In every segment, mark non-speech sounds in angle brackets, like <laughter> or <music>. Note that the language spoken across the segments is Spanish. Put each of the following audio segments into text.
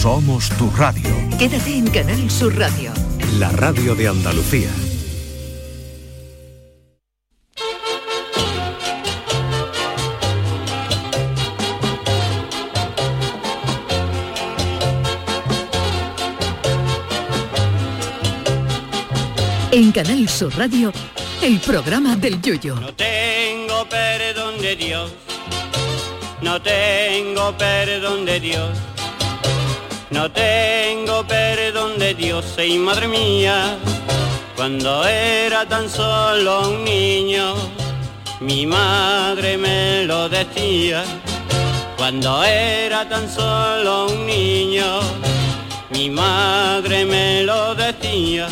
Somos tu radio. Quédate en Canal Sur Radio. La radio de Andalucía. En Canal Sur Radio, el programa del Yoyo. No tengo perdón de Dios, no tengo perdón de Dios, no tengo perdón de Dios, y madre mía, cuando era tan solo un niño, mi madre me lo decía, cuando era tan solo un niño, mi madre me lo decía.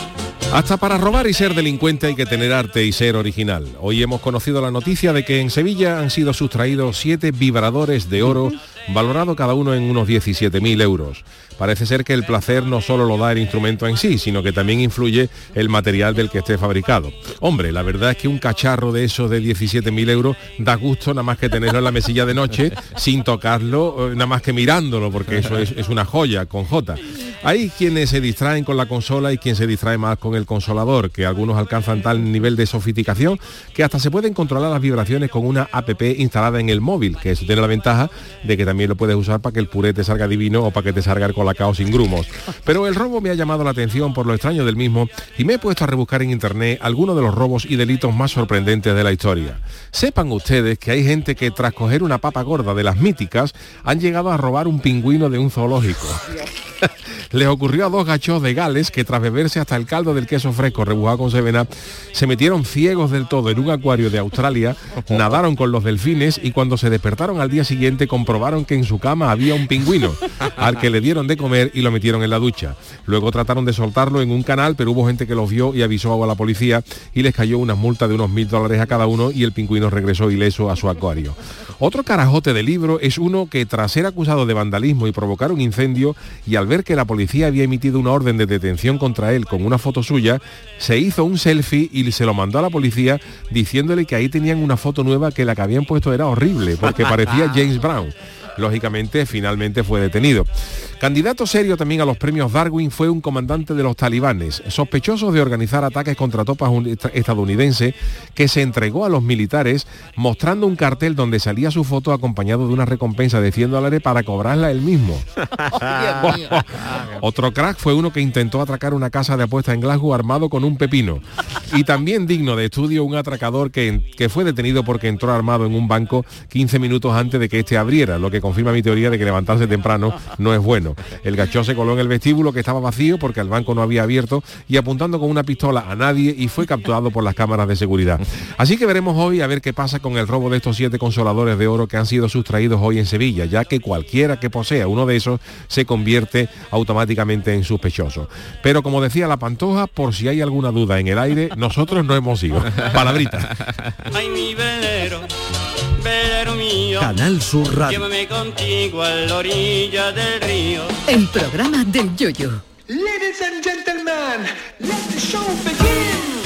Hasta para robar y ser delincuente hay que tener arte y ser original. Hoy hemos conocido la noticia de que en Sevilla han sido sustraídos siete vibradores de oro, valorado cada uno en unos 17.000 euros. Parece ser que el placer no solo lo da el instrumento en sí, sino que también influye el material del que esté fabricado. Hombre, la verdad es que un cacharro de esos de 17.000 euros da gusto nada más que tenerlo en la mesilla de noche sin tocarlo, eh, nada más que mirándolo, porque eso es, una joya con J. Hay quienes se distraen con la consola y quien se distrae más con el consolador, que algunos alcanzan tal nivel de sofisticación que hasta se pueden controlar las vibraciones con una app instalada en el móvil, que eso tiene la ventaja de que también lo puedes usar para que el puré te salga divino o para que te salga el colacao sin grumos. Pero el robo me ha llamado la atención por lo extraño del mismo y me he puesto a rebuscar en internet algunos de los robos y delitos más sorprendentes de la historia. Sepan ustedes que hay gente que tras coger una papa gorda de las míticas han llegado a robar un pingüino de un zoológico. Les ocurrió a dos gachos de Gales que tras beberse hasta el caldo del queso fresco rebujado con sevena, se metieron ciegos del todo en un acuario de Australia, nadaron con los delfines y cuando se despertaron al día siguiente comprobaron que en su cama había un pingüino, al que le dieron de comer y lo metieron en la ducha. Luego trataron de soltarlo en un canal, pero hubo gente que los vio y avisó a la policía y les cayó una multa de unos mil dólares a cada uno y el pingüino regresó ileso a su acuario. Otro carajote de libro es uno que tras ser acusado de vandalismo y provocar un incendio y al ver que la policía había emitido una orden de detención contra él con una foto suya, se hizo un selfie y se lo mandó a la policía diciéndole que ahí tenían una foto nueva que la que habían puesto era horrible porque parecía <laughs> James Brown lógicamente finalmente fue detenido. Candidato serio también a los premios Darwin fue un comandante de los talibanes, sospechoso de organizar ataques contra tropas estadounidenses, que se entregó a los militares mostrando un cartel donde salía su foto acompañado de una recompensa de 100 dólares para cobrarla él mismo. <laughs> <laughs> Otro crack fue uno que intentó atracar una casa de apuesta en Glasgow armado con un pepino. Y también digno de estudio un atracador que, que fue detenido porque entró armado en un banco 15 minutos antes de que éste abriera, lo que confirma mi teoría de que levantarse temprano no es bueno. El gachó se coló en el vestíbulo que estaba vacío porque el banco no había abierto y apuntando con una pistola a nadie y fue capturado por las cámaras de seguridad. Así que veremos hoy a ver qué pasa con el robo de estos siete consoladores de oro que han sido sustraídos hoy en Sevilla, ya que cualquiera que posea uno de esos se convierte automáticamente en sospechoso. Pero como decía la Pantoja, por si hay alguna duda en el aire, nosotros no hemos ido. Palabrita. Mío. Canal Sur Radio. Llévame contigo a la orilla del río. El programa del Yoyo. Ladies and gentlemen, let the show begin.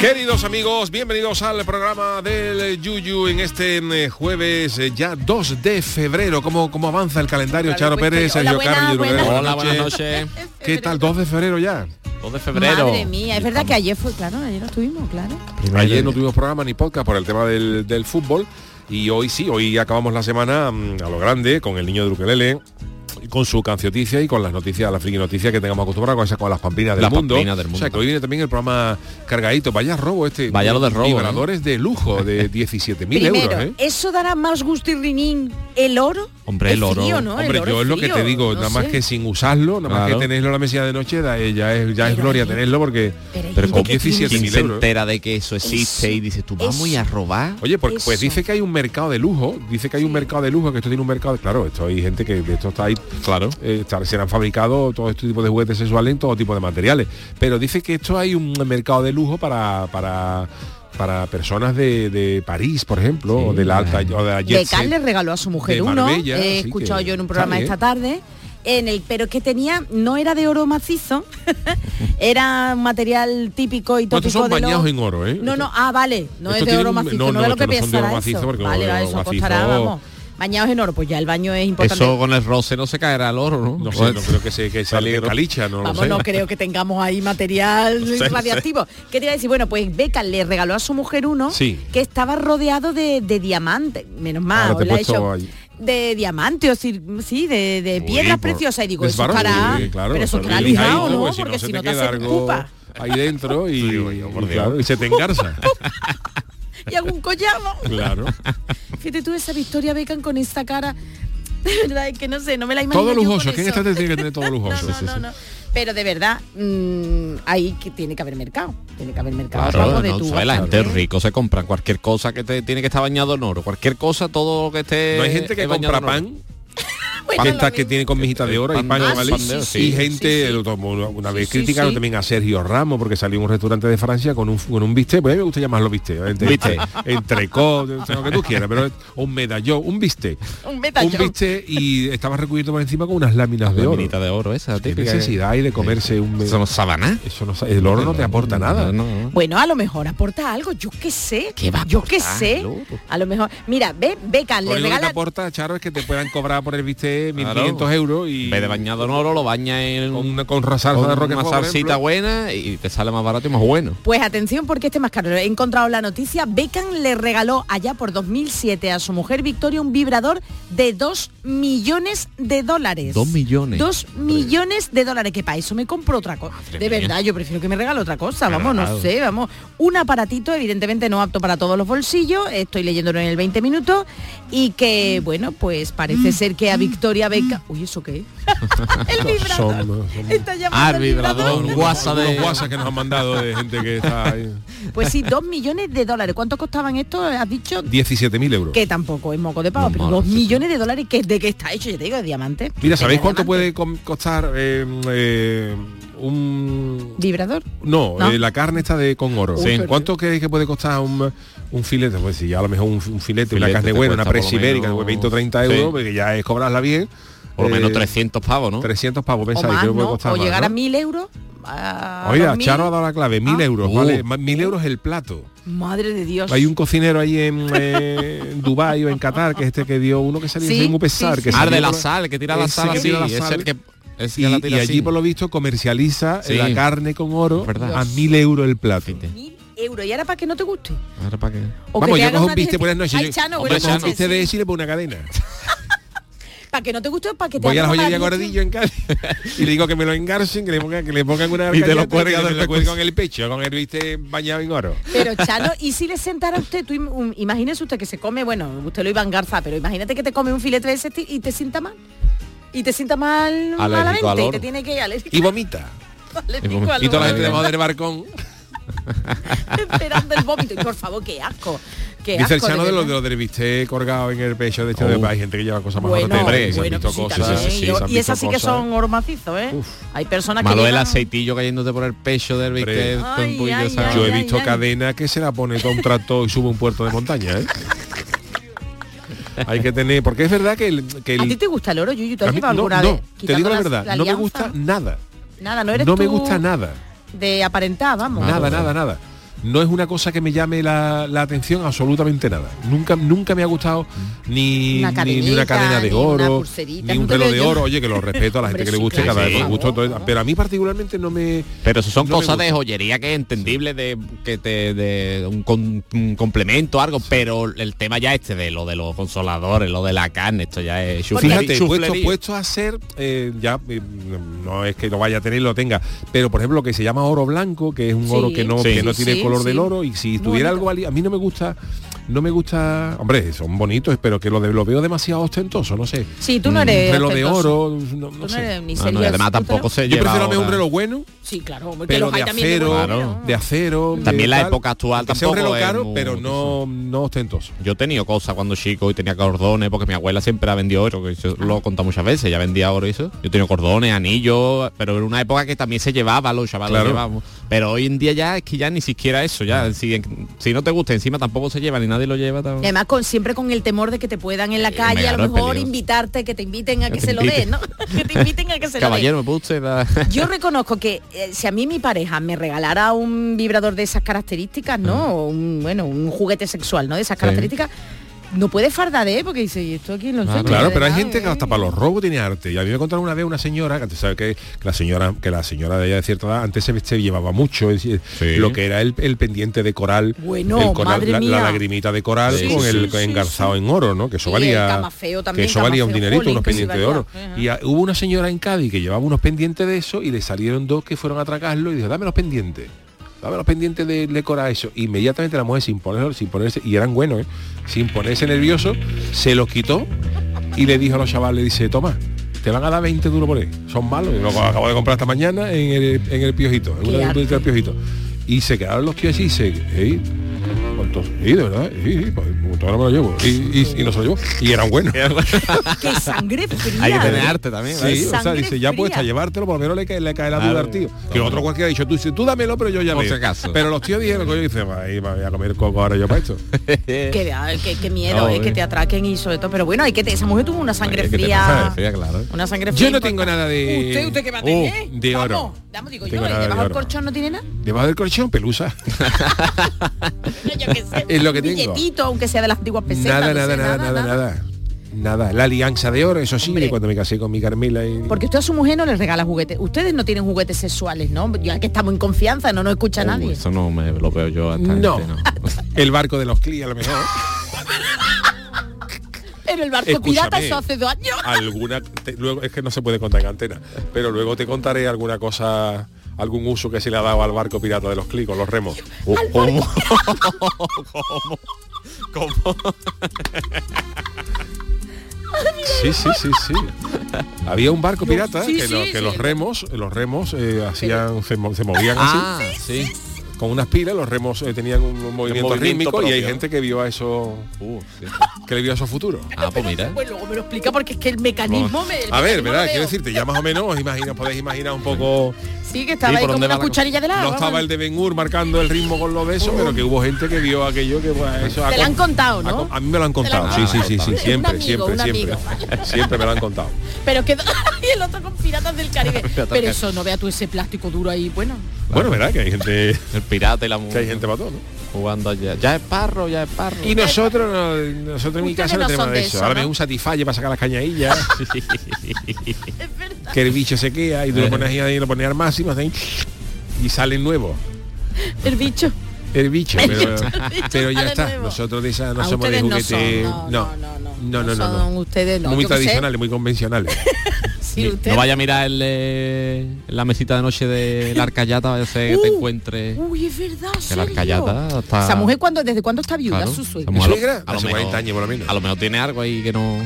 Queridos amigos, bienvenidos al programa del Yuyu en este eh, jueves eh, ya 2 de febrero. ¿Cómo, cómo avanza el calendario? Charo Pérez, Sergio Carrillo, Hola, buenas noches. ¿Qué tal? 2 de febrero ya. 2 de febrero. Madre mía, es verdad que ayer fue, claro, ayer no estuvimos, claro. Ayer no tuvimos programa ni podcast por el tema del, del fútbol y hoy sí, hoy acabamos la semana mm, a lo grande con el niño de Ukelele con su cancioticia y con las noticias, la friki noticia que tengamos acostumbrados con, esa, con las pamplinas del, Las mundo. del mundo. O sea que hoy viene también el programa cargadito. Vaya robo este. Vaya lo del robo, Vibradores de lujo de <laughs> 17.000 Primero, euros, ¿eh? ¿eso dará más gusto y rinín el oro? Hombre, el oro. frío, ¿no? El Hombre, oro yo es lo que te digo, no nada más sé. que sin usarlo, nada más que tenerlo en la mesilla de noche, da- eh, ya es, ya es gloria tenerlo porque Pero Pero de con qué tiene- 17.000 ¿Quién se euros. entera de que eso existe Eso. y dices tú vamos Eso. a robar? Oye, porque pues Eso. dice que hay un mercado de lujo, dice que hay un mercado de lujo, que esto tiene un mercado, claro, esto hay gente que de esto está ahí, Claro. eh, serán fabricados todo este tipo de juguetes sexuales en todo tipo de materiales. Pero dice que esto hay un mercado de lujo para para para personas de, de París, por ejemplo, Sí, o de la alta o de la jet set. le regaló a su mujer uno, Marbella, he escuchado yo en un programa esta tarde, en el pero que tenía, no era de oro macizo, <laughs> era un material típico y No, tópico son de en oro, ¿eh? No, no, ah, vale, no Esto es de oro un- macizo, no, no, no, es lo que no son de oro pensará macizo eso. porque Vale, oro vale, eso macizo- costará, vamos. Bañados en oro, pues ya el baño es importante. Eso con el roce no se caerá al oro, ¿no? No sé, no creo que se que Peligro. calicha, no lo Vamos, sé. no creo que tengamos ahí material <laughs> sé, no radiactivo. ¿Qué te iba a decir? Bueno, pues Beckham le regaló a su mujer uno Sí. que estaba rodeado de, de diamantes. Menos mal, Ahora te he le ha puesto hecho ahí. de diamantes, o sí, sí, de, piedras preciosas. Y digo, eso sí, claro, pero eso estará lijado, ¿no? porque si te no te hace algo pupa. ahí dentro <laughs> y, Sí, oye, por y Dios. claro, y se te engarza. <laughs> <laughs> Y algún collado. claro. <laughs> Fíjate tú esa Victoria Beckham con esta cara. <laughs> De verdad, es que no sé, no me la imagino. Todo lujoso, con que en esta tiene que tener todo lujoso. No, no, sí, no, sí. no. Pero de verdad, mm, ahí que tiene que haber mercado. Tiene que haber mercado. Claro, de no, tu sabes, la gente ¿eh? rico se compran cualquier cosa que te tiene que estar bañado en oro, cualquier cosa, todo lo que esté No hay gente que eh, compra pan Bueno, que, tiene con mijita de oro y Pan- y gente Sí, sí. una, vez criticaron también a Sergio Ramos porque salió en un restaurante de Francia con un, con un bistec pues a mí me gusta llamarlo bistec entre, Bistec. entrecot lo que tú quieras pero un medallón un bistec Un un medallón. bistec y estaba recubierto por encima con unas láminas de oro de oro esa, ¿Qué típica. necesidad hay de comerse un Eso no sabe a nada. eso no el oro no te aporta nada No, no. Bueno, a lo mejor aporta algo, yo qué sé. ¿Qué va a yo qué sé. A lo mejor. Mira, ve, Lo le que regala. aporta, Charo, es que te puedan cobrar por el bistec 1.500 Claro. euros y En vez de bañado en oro, lo baña en con, un- una, con salsa con de roquefort, una salsita buena y te sale más barato y más bueno. Pues atención porque este más caro. He encontrado la noticia. Beckham le regaló allá por 2007 a su mujer Victoria un vibrador de 2 millones de dólares. Dos millones. 2 millones de dólares. Que para eso me compro otra cosa. Madre De mía. verdad, yo prefiero que me regale otra cosa. Vamos, no Claro. sé, vamos. Un aparatito, evidentemente no apto para todos los bolsillos. Estoy leyéndolo en el 20 minutos. Y que, bueno, pues parece ser que a Victoria Beckham... Uy, ¿eso qué es? <laughs> el vibrador. Son- son- Está llamando Ah, el vibrador, un WhatsApp Unos de... WhatsApp que nos han mandado de gente que está ahí. Pues sí, dos millones de dólares. ¿Cuánto costaban estos? Has dicho 17.000 euros. que tampoco es moco de pavo, No, pero mola, dos millones de dólares que de qué está hecho, yo te digo, de diamante. Mira, ¿sabéis cuánto diamante. puede costar eh, eh, un... vibrador? No, ¿No? eh, la carne está de con oro. Uy, ¿Cuánto creéis que puede costar un, un filete? Pues si ya a lo mejor un, un filete, una Filete carne buena, una lo presibérica, menos- de 20 o 30 Sí. euros, porque ya es cobrarla bien. Por lo menos Eh, 300 pavos, ¿no? 300 pavos, pensáis que puede ¿no? costar O más, llegar ¿no? a mil euros. a Oiga. Charo ha dado la clave, mil Ah. euros, Uh. ¿vale? Ma- Mil euros el plato. Madre de Dios. Hay un cocinero ahí en, eh, en <laughs> Dubái o en Qatar, que es este que dio uno que salió Sí, muy pesar. sí, que sí. Ah, salió de la sal, que tira la sal que así. tira la Es sal. el que... es que Y, la y allí así. por lo visto comercializa Sí. la carne con oro Verdad. a mil euros el plato. Fíjate. Euros. ¿Y ahora para que no te guste? Ahora, ¿para qué? O Vamos, que yo cojo un dieta- buenas noches. Ay, yo- Chano, hombre, buenas un noches, bistec de sí. ese y le pongo una cadena. <laughs> Para que no te guste para que te Voy a la joyería. Gordillo en Cádiz <laughs> y le digo que me lo engarcen, que le pongan, que le pongan una Y te lo cuelga con el pecho, con el bistec bañado en oro. Pero <laughs> Chano, ¿y si le sentara a usted? Tú um, imagínese usted que se come, bueno, usted lo iba a engarzar, pero imagínate que te come un filete de ese y te sienta mal. Y te sienta mal Alérgico malamente al y te tiene que ir alérgico, Y vomita. Y toda la gente debajo del balcón. <laughs> esperando el vómito. Y por favor, qué asco. Qué Dice el asco, Chano de lo, verdad. de lo del bistec colgado en el pecho de hecho Oh. de hay gente que lleva cosas más Bueno, bueno, pues sí, cosas. sí, sí, Y- esas sí que son oro macizo, ¿eh? Uf. Hay personas que Malo el llevan- aceitillo cayéndote por el pecho del bistec con Ay, ay, ay, Yo he visto cadena que se la pone un tractor y sube un puerto de montaña, ¿eh? Hay que tener, porque es verdad que el, que el- ¿A ti te gusta el oro, Yuyu? ¿Tú a has no, alguna no, vez? te digo la verdad, la no me gusta nada. Nada, no eres No me gusta nada. De aparentar, vamos. Nada, nada, nada. No es una cosa que me llame la, la atención absolutamente nada. Nunca, nunca me ha gustado ni, Una ni, ni una cadena de oro, ni un reloj de oro. Oye, que lo respeto a la gente Hombre, que le guste cada vez gusto. favor. todo- pero a mí particularmente no me... Pero eso son No me cosas de joyería que es entendible de que te de un, con- un complemento algo, pero el tema ya este de lo de los consoladores, lo de la carne, esto ya es Fíjate, puesto, puesto a ser, eh, ya eh, no es que lo vaya a tener y lo tenga, pero por ejemplo lo que se llama oro blanco, que es un Sí, oro que no, sí, que no tiene sí, color sí. del oro, y si tuviera algo a mí no me gusta, no me gusta, hombre, son bonitos, pero que lo, de, lo veo demasiado ostentoso, no sé. Sí, tú no Un eres reloj de oro, no, no Tú no sé. eres ni serio. además tampoco se Yo lleva prefiero mejor un ahora- reloj bueno, Sí, claro, hombre, pero de hay también de acero, Claro. de acero. También la época actual un tampoco reloj es caro, muy- pero no, no ostentoso. Yo he tenido cosas cuando chico y tenía cordones, porque mi abuela siempre ha vendido oro, que eso lo he contado muchas veces, ya vendía oro y eso. Yo tenido cordones, anillos, pero en una época que también se llevaba, los chavales Claro. lo. Pero hoy en día ya es que ya ni siquiera eso, ya. Si, si no te gusta, encima tampoco se lleva, ni nadie lo lleva. tam- Y además con, siempre con el temor de que te puedan en la Eh, calle, a lo mejor invitarte, <laughs> que te inviten a que, se lo den. ¿no? que te inviten a que se Caballero, ¿me puede usted dar? lo den. Yo reconozco que eh, si a mí mi pareja me regalara un vibrador de esas características, ¿no? O un, bueno, un juguete sexual, ¿no? De esas Sí. No puede fardar, ¿eh? Porque dice, ¿y esto aquí lo enseña? Claro, pero hay gente que hasta para los robos tiene arte. Y a mí me contaron una vez una señora, que antes sabe que, la señora, que la señora de ella de cierta edad, antes se, se llevaba mucho, es decir, Sí. lo que era el, el pendiente de coral, Bueno, el coral, madre la, lagrimita de coral Sí, con sí, el sí, engarzado en oro, ¿no? Que eso Y valía. también, que eso valía un dinerito, unos pendientes de oro. Ajá. Y a- hubo una señora en Cádiz que llevaba unos pendientes de eso y le salieron dos que fueron a atracarlo y dijo, dame los pendientes. Dame los pendientes de, de coral eso. Inmediatamente la mujer sin ponerlo, sin ponerse, y eran buenos, ¿eh? sin ponerse nervioso, se los quitó y le dijo a los chavales, dice, toma, te van a dar 20 duros por él. Son malos. Lo acabo de comprar esta mañana en el, en el piojito, en una del piojito. Y se quedaron los tíos así y se. "Ey, ¿cuántos? Sí, de verdad, sí, sí, pues, ahora me lo llevo. Y, y, y no se lo llevó. Y eran buenos. <laughs> ¡Qué sangre <laughs> fría! Hay que tener arte también. ¿vale? Sí, o sea, dice, ya puesta a llevártelo, por lo menos le cae, le cae la duda al tío. Que otro cualquiera ha dicho, tú, dices, tú dámelo, pero yo ya si acaso. Pero los tíos dijeron, coño, dice, "Va, ahí me voy a comer coco ahora yo para esto. Qué, qué- qué miedo, No, eh, eh. que te atraquen y sobre todo. Pero bueno, hay que te- esa mujer tuvo una sangre ¿qué fría. Una sangre fría. Yo no tengo nada de. Usted, usted que va a tener. de oro. Vamos, vamos, digo Tengo yo, ¿y de debajo del oro. colchón no tiene nada? Debajo del colchón, pelusa. <laughs> Yo qué sé, Es lo que un tengo. billetito, aunque sea de las antiguas pesetas. nada, no nada, sé, nada, nada, nada. Nada. La alianza de oro, eso sí, cuando me casé con mi Carmela y. Porque usted a su mujer no le regala juguetes. Ustedes no tienen juguetes sexuales, ¿no? Ya que estamos en confianza, no nos escucha Uh, nadie. Eso no me lo veo yo hasta No. este, no. <laughs> El barco de los clí, a lo mejor. Pero el barco Escúchame. pirata, eso hace dos años. alguna te- luego es que no se puede contar en antena pero luego te contaré alguna cosa algún uso que se le ha dado al barco pirata de los clicos los remos ¿Cómo? ¿Cómo? ¿Cómo? <laughs> sí sí sí sí había un barco pirata sí, que, lo- sí, que sí. los remos los remos eh, hacían se, mo- se movían así Ah, sí. Con unas pilas los remos eh, tenían un, un movimiento, movimiento rítmico y hay gente que vio a eso Uh, sí. que le vio a eso futuro Ah, pues mira. Pues luego me lo explica porque es que el mecanismo me. el a ver mecanismo verdad quiero decirte ya más o menos os imagina podéis imaginar un poco Sí, que estaba Sí, ahí ¿por como dónde una la cucharilla de lado. no estaba el de Ben Hur marcando el ritmo con lo de eso, pero que hubo gente que vio aquello que pues, eso Te lo han con- contado, ¿no? con- A mí me lo han contado, sí, sí, sí, sí, siempre, amigo, siempre, siempre. <laughs> Siempre me lo han contado. Pero quedó <laughs> y el otro con piratas del Caribe. <laughs> Pero eso, no vea tú ese plástico duro ahí, bueno. Bueno, verdad que hay gente El pirata y la <laughs> que hay mujer gente para todo, ¿no? jugando allá. Ya es parro, ya es parro. Y nosotros, no- nosotros en mi casa no tenemos de eso. Ahora me un satisfalle para sacar las cañadillas, <laughs> que el bicho se queda y tú lo pones ahí, lo pones al máximo así, y salen nuevos. El bicho. El bicho, El pero, bicho, el bicho pero ya sale está. nuevo. Nosotros de esa no somos de juguete. son, no, no, no, no. no, no, no, son no. ustedes, no, Muy tradicionales, muy convencionales. <laughs> Sí, usted. no vaya a mirar el, eh, la mesita de noche de la arcayata, vaya a ser que te Uh, encuentre Uy, es verdad, que la arcayata está... Esa mujer cuando, desde cuándo está viuda, Claro, su suegra. a lo- a lo mejor- 40 años por lo menos. A lo mejor tiene algo ahí que no...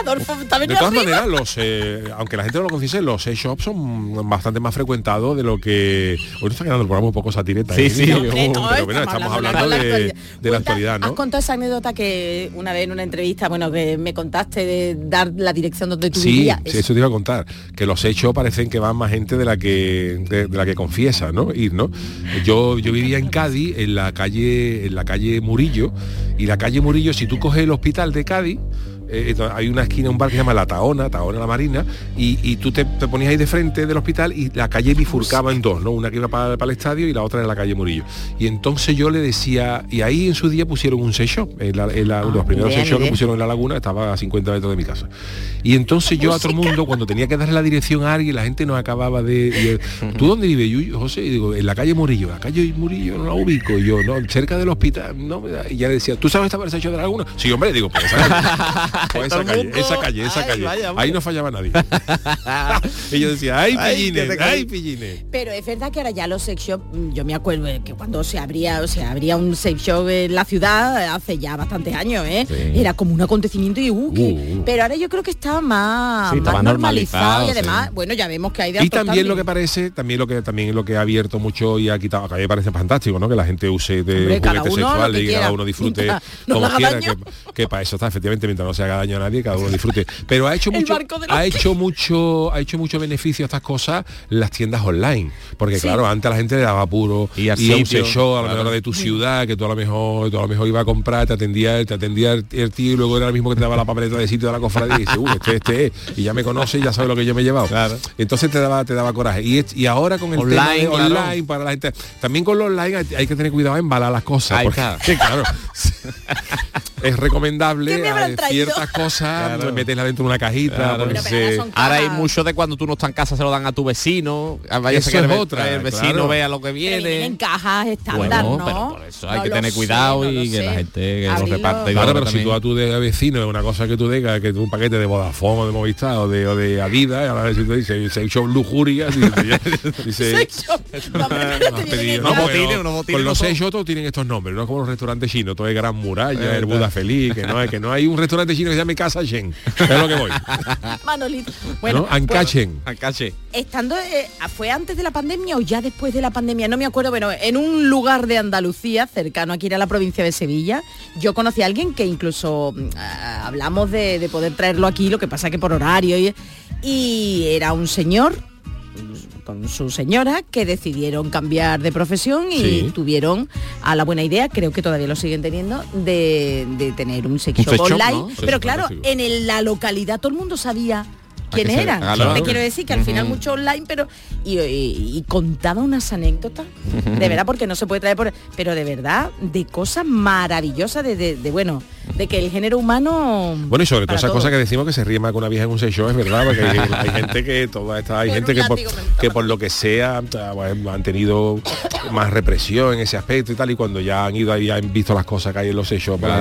Adolfo está De todas arriba. maneras, los, eh, aunque la gente no lo confiese, los sex shops son bastante más frecuentados de lo que... Hoy nos está quedando el programa un poco satireta. Sí, ¿eh? sí, <laughs> Pero Hombre, no, bueno, estamos hablando, la de, la actualidad, Has ¿no? contado esa anécdota que una vez en una entrevista, bueno, que me contaste de dar la dirección donde tú Sí, vivías. sí, eso te iba a contar. Que los hechos parecen que van más gente de la que de, de la que confiesa, ¿no? Ir, ¿no? Yo, yo vivía en Cádiz, en la calle, en la calle Murillo, y la calle Murillo, si tú coges el hospital de Cádiz, eh, entonces hay una esquina, un bar que se llama La Taona, Taona La Marina, y, y tú te, te ponías ahí de frente del hospital y la calle bifurcaba en dos, ¿no? Una que iba para, para el estadio y la otra en la calle Murillo. Y entonces yo le decía, y ahí en su día pusieron un shop, en la- en la- los primeros shop que pusieron en la laguna, estaba a 50 metros de mi casa. Y entonces yo a todo el mundo, cuando tenía que darle la dirección a alguien, la gente no acababa de... y ¿Tú dónde vives? Yo, José, y digo, en la calle Murillo. La calle Murillo no la ubico. Y yo, no, cerca del hospital. No, me da". y ya le decía, ¿tú sabes esta el hecho de la laguna? Sí, hombre, digo, pues. <laughs> Pues esa calle, esa calle, esa ay, calle. vaya, Ahí no fallaba nadie. <laughs> y yo decía, ¡ay, pillines! ¡ay, pillines! Pero es verdad que ahora ya los sex shop, mm, yo me acuerdo que cuando se abría, o sea, abría un sex shop en la ciudad hace ya bastantes años, ¿eh? Sí. Era como un acontecimiento y uh, que- Uh, pero ahora yo creo que está más, Sí, normalizado, y además, sí. bueno, ya vemos que hay de Y también lo que parece, también lo que también lo que ha abierto mucho y ha quitado, que a mí me parece fantástico, ¿no? Que la gente use de Hombre, juguetes sexuales y cada uno disfrute no como quiera, que, que para eso está, efectivamente, mientras no se haga daño a nadie, cada uno disfrute. Pero ha hecho mucho, ha hecho mucho, ha hecho mucho beneficio a estas cosas las tiendas online. Porque Sí. claro, antes la gente le daba apuro Y a un show a lo mejor de tu ciudad, que tú a lo mejor, tú a lo mejor iba a comprar, te atendía, te atendía el, el tío y luego era el mismo que te daba la papeleta de sitio de la cofradía y dice, "Uh, este, este es", y ya me conoce y ya sabe lo que yo me he llevado. Claro. Entonces te daba, te daba coraje. Y, ahora con el Online, tema de claro. online para la gente. También con los online hay, hay que tener cuidado en embalar las cosas. Ahí porque, está. que, <laughs> claro, es recomendable ¿Qué me ciertas cosas, Claro. meterlas dentro de una cajita. Claro. porque pero ahora se- Ahora hay mucho de cuando tú no estás en casa se lo dan a tu vecino. Ah, Vaya Eso a que es el, otra, el vecino claro. vea lo que Pero viene. en cajas estándar, Bueno, ¿no? pero por eso hay No que tener sé, cuidado no y que la sé. gente que lo reparte Claro, pero si también. tú a tu de vecino es una cosa que tú digas, que tú un paquete de Vodafone o de Movistar o de, o de Adidas, y a la vez si tú dices shop lujuria, dice, <laughs> Unos botines, unos botines, Con los seis todos tienen estos nombres, no es como los restaurantes chinos, todo es Gran Muralla, el. Buda Feliz, que no, hay, que no hay un restaurante chino que se llame Casa Shen. Es lo que voy. <laughs> Manolito. Bueno, ¿no? Ancachen. Cache. estando eh, fue antes de la pandemia o ya después de la pandemia no me acuerdo bueno en un lugar de Andalucía cercano aquí a la provincia de Sevilla yo conocí a alguien que incluso mm, hablamos de, de poder traerlo aquí lo que pasa que por horario y, y era un señor con su señora que decidieron cambiar de profesión y Sí. tuvieron a la buena idea, creo que todavía lo siguen teniendo, de, de tener un sex shop online. Pero claro, en el- la localidad todo el mundo sabía se- eran. claro. Te quiero decir que al final mucho online, pero y, y- y contaba unas anécdotas, de verdad, porque no se puede traer por, pero de verdad, de cosas maravillosas, de, de- de, bueno, de que el género humano. Bueno, y sobre todo para esas todo. cosas que decimos que se ríe más con una vieja en un seis show, es verdad, porque hay, hay gente que toda esta, hay gente que por, que por lo que sea bueno, han tenido más represión en ese aspecto y tal, y cuando ya han ido ahí han visto las cosas que hay en los seis shows, pues,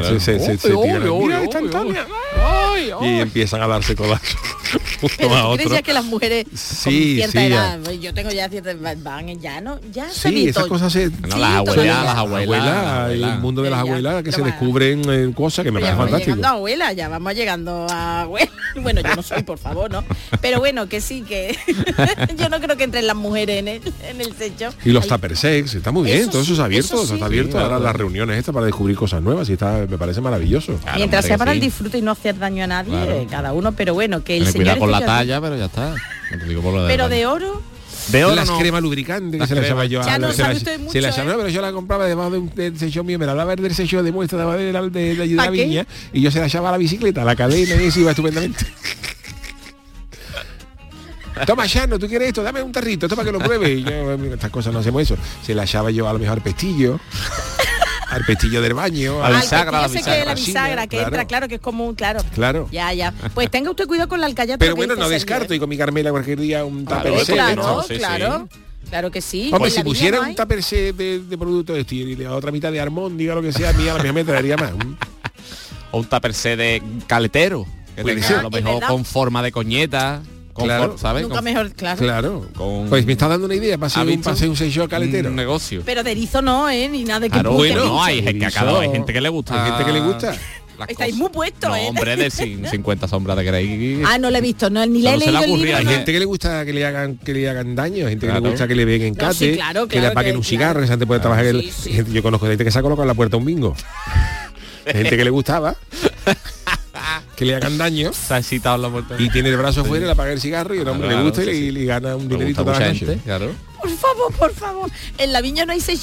y empiezan a darse codazos <laughs> uno Pero a ¿tú otro. crees ya que las mujeres Sí, con cierta sí, edad, pues yo tengo ya cierta van en ya no, ya se Sí, esas cosas se... No, Sí, las abuelas, las abuelas. las el abuelas. mundo de las ya, abuelas que se descubren eh, cosas que me parece ya vamos fantástico. llegando a abuela, ya vamos llegando a abuela. <laughs> Bueno, yo no soy, por favor, ¿no? Pero bueno, que sí, que <laughs> yo no creo que entren las mujeres en el, en el techo. Y los tupper sex, está muy bien, Eso todo eso es abierto, eso sí. está abierto Sí, ahora las reuniones estas para descubrir cosas nuevas y está, me parece maravilloso. Claro, Mientras sea para el sí. disfrute y no hacer daño a nadie, Claro. cada uno, pero bueno, que el Tener señor cuidado con la este talla, pero ya está. No te digo por lo Pero demás. de oro, de oro las no. cremas lubricantes que Las se las cremas. yo a no se las- usted se mucho, las ¿eh? pero yo la compraba debajo de un del sello mío, me la daba el del sello de muestra debajo de la, de, de, de la viña y yo se la echaba a la bicicleta, a la cadena y eso iba estupendamente. <laughs> Toma, Shano, ¿tú quieres esto? Dame un tarrito, para que lo pruebe. Y yo, "Mira, estas cosas no hacemos eso. Se la echaba yo a lo mejor pestillo, al pestillo del baño, A al- la al bisagra, que la bisagra. la bisagra, que Claro. entra, claro, que es común, claro. Claro. Ya, ya. Pues tenga usted cuidado con la alcayata. Pero bueno, no descarto ¿eh? y con mi Carmela cualquier día un Claro, tupper claro, ¿no? sí, sí. claro. Claro que sí. Hombre, si la pusiera no un tupper de, de producto de esto y la otra mitad de armón, diga lo que sea, a mí a lo mejor me traería más. Un- O un tupper de caletero. Que Puede tenga ser. a lo mejor con forma de coñeta. Claro. ¿sabes? Nunca Con- mejor, claro. Claro. Con- Pues me está dando una idea para ¿Ha hacer un, hacer un seis caletero. Un negocio. Pero de erizo no, ¿eh? Ni nada de que Claro, bueno, pinche. hay gente, hay gente que le gusta. Hay gente que le gusta. <laughs> las Estáis muy puestos, No, ¿eh? hombre, de <laughs> cin- 50 sombras de Grey. Ah, no lo he visto, no, ni le he leído el libro. Hay no. gente que le gusta que le hagan que le hagan daño, hay gente que le gusta que le den en No, sí, cate, claro, que le apaguen que- un cigarro, claro. esa gente puede trabajar el- Sí, sí. gente- <laughs> yo conozco gente que se ha colocado en la puerta un bingo. Gente que le gustaba que le hagan daño Se ha excitado en la puerta. y tiene el brazo fuera, le apaga el cigarro y el hombre Claro, le gusta y, sí, le, sí. y le gana un dinerito toda la gente, claro. Por favor, por favor. En la viña no hay seis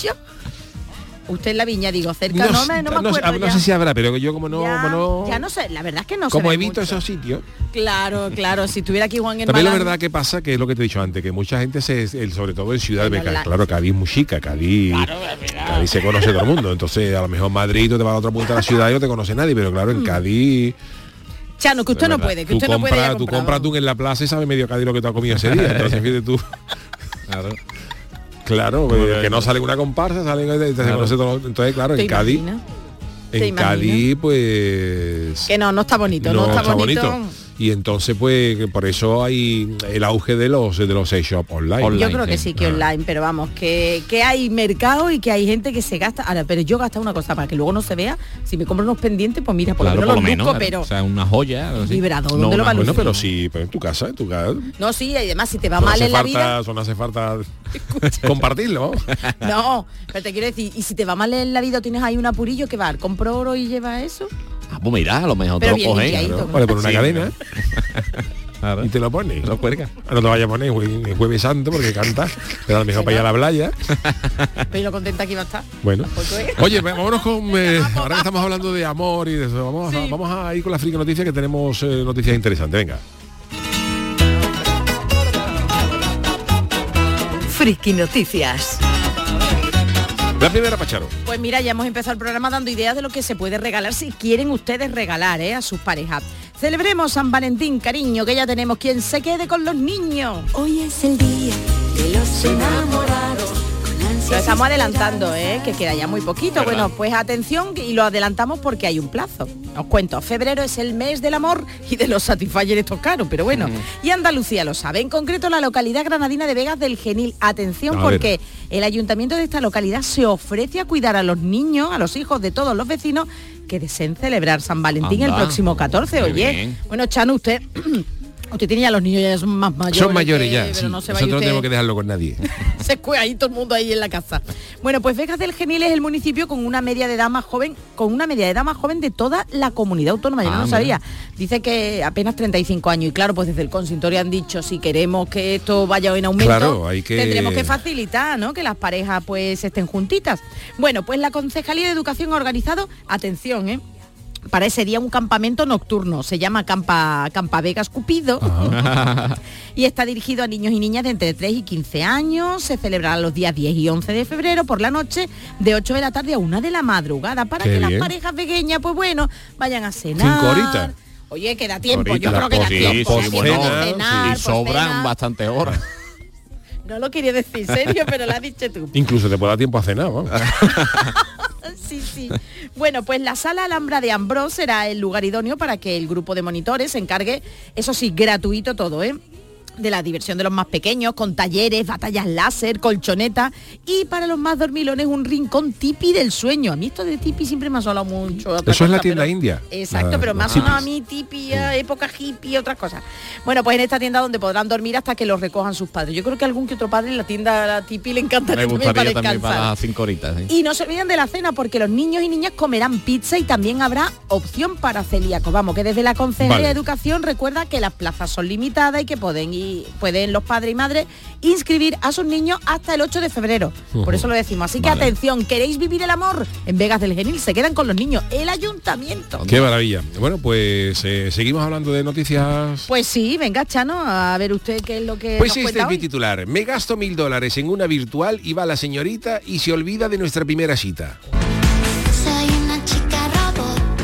Usted en la viña, digo, cerca no, me, no me no acuerdo no ya. sé si habrá, pero yo como no, ya, como no, ya no sé, la verdad es que no como evito mucho. esos sitios. Claro, <laughs> claro, si estuviera aquí Juan en También la verdad que pasa que es lo que te he dicho antes, que mucha gente se, el- sobre todo en Bueno, de la- claro, Cádiz muy chica, Cádiz, Cádiz se conoce todo el mundo, entonces a lo mejor Madrid tú te vas a otra punta de la ciudad y no te conoce nadie, pero claro, Mm. en Cádiz Chano, que usted no puede, que tú usted no puede ir a compras, tú comprar. compras tú en la plaza y sabe medio Cádiz lo que te has comido ese día, entonces <laughs> fíjate tú, Claro. Claro, eh, que no sale una comparsa, salen Claro. entonces claro, ¿Te en Cádiz, en Cádiz pues Que no, no está bonito, no, está, bonito. Y entonces pues que por eso hay el auge de los de los sex shop online. Online. Yo creo que sí. que Ah. online, pero vamos, que, que hay mercado y que hay gente que se gasta. Ahora, pero yo gasto una cosa para que luego no se vea. Si me compro unos pendientes, pues mira, por Claro, lo por lo menos los menos. luzco, pero O sea, una joya. Vibrador, ¿dónde No, lo va. Bueno, pero sí, pues en tu casa, en tu casa. no, sí, y además si te va no mal hace en la falta, vida, no hace falta <laughs> compartirlo. no, pero te quiero decir, y si te va mal en la vida o tienes ahí un apurillo que va, compro oro y lleva eso, Ah, pues mira, a lo mejor Pero te lo. Vale, por una Sí, cadena <laughs> claro. y te lo pones. Te lo cuelga. No te vayas a poner jue- jueves santo porque canta, pero a lo mejor para ir a la playa. <laughs> Pero lo contenta que iba a estar. Bueno. Tampoco es. Oye, vámonos con... <laughs> eh, ahora que estamos hablando de amor y de eso, vamos, a, vamos a ir con la friki noticia que tenemos eh, noticias interesantes. Venga. Friki Noticias. La primera, Pacharo. Pues mira, ya hemos empezado el programa dando ideas de lo que se puede regalar si quieren ustedes regalar ¿eh? a sus parejas. Celebremos San Valentín, cariño, que ya tenemos quien se quede con los niños. Hoy es el día de los enamorados. Lo estamos adelantando. ¿eh? que queda ya muy poquito. ¿Verdad? Bueno, pues atención y lo adelantamos porque hay un plazo. Os cuento, febrero es el mes del amor y de los satisfyers estos caros, pero bueno. Y Andalucía lo sabe, en concreto la localidad granadina de Vegas del Genil. Atención A ver. porque el ayuntamiento de esta localidad se ofrece a cuidar a los niños, a los hijos de todos los vecinos que deseen celebrar San Valentín el próximo 14. muy Oye, bien. bueno, Chano, usted... <clears throat> Usted tiene ya los niños, ya son más mayores. Son mayores que- ya. pero sí. no se vaya Nosotros no tenemos que dejarlo con nadie. <laughs> se cuida ahí todo el mundo ahí en la casa. Bueno, pues Vegas del Genil es el municipio con una media de edad más joven, con una media de edad más joven de toda la comunidad autónoma. Yo Ah, no lo mira. sabía. Dice que apenas 35 años. Y claro, pues desde el consultorio han dicho si queremos que esto vaya en aumento, Claro, hay que- tendremos que facilitar, ¿no? Que las parejas pues estén juntitas. Bueno, pues la Concejalía de Educación ha organizado, atención, ¿eh? Para ese día un campamento nocturno, se llama Campa, Campa Vegas Cupido <laughs> y está dirigido a niños y niñas de entre 3 y 15 años. Se celebrará los días 10 y 11 de febrero por la noche, de 8 de la tarde a 1 de la madrugada, para Qué que bien. las parejas pequeñas, pues bueno, vayan a cenar. Cinco horitas. Oye, queda tiempo, Ahorita yo creo que da cosas, tiempo. sí, da sí, tiempo bueno, cenar, y por sobran bastantes horas. <laughs> No lo quería decir serio, pero lo has dicho tú. Incluso te puede dar tiempo a cenar, vamos. <laughs> <laughs> Sí, sí. Bueno, pues la sala Alhambra de Ambrós será el lugar idóneo para que el grupo de monitores se encargue, eso sí, gratuito todo, ¿eh? De la diversión de los más pequeños, con talleres, batallas láser, colchoneta y para los más dormilones un rincón tipi del sueño. A mí esto de tipi siempre me ha sonado mucho. Eso es la tienda pero- india. Exacto, La- pero me ha sonado a mí tipi, eh, época hippie, otras cosas. Bueno, pues en esta tienda donde podrán dormir hasta que los recojan sus padres. Yo creo que algún que otro padre en la tienda la tipi le encantaría Me también para descansar. para cinco horitas. Y no se olviden de la cena porque los niños y niñas comerán pizza y también habrá opción para celíacos. Vamos, que desde la Concejalía Vale. de Educación recuerda que las plazas son limitadas y que pueden, y pueden los padres y madres inscribir a sus niños hasta el 8 de febrero. Por eso lo decimos. Así que Vale. atención, ¿queréis vivir el amor? En Vegas del Genil se quedan con los niños. El ayuntamiento. Qué maravilla. Bueno, pues eh, seguimos hablando de noticias. Pues sí, venga, Chano, a ver usted qué es lo que Pues nos este es mi titular. Me gasto mil dólares en una virtual y va la señorita y se olvida de nuestra primera cita.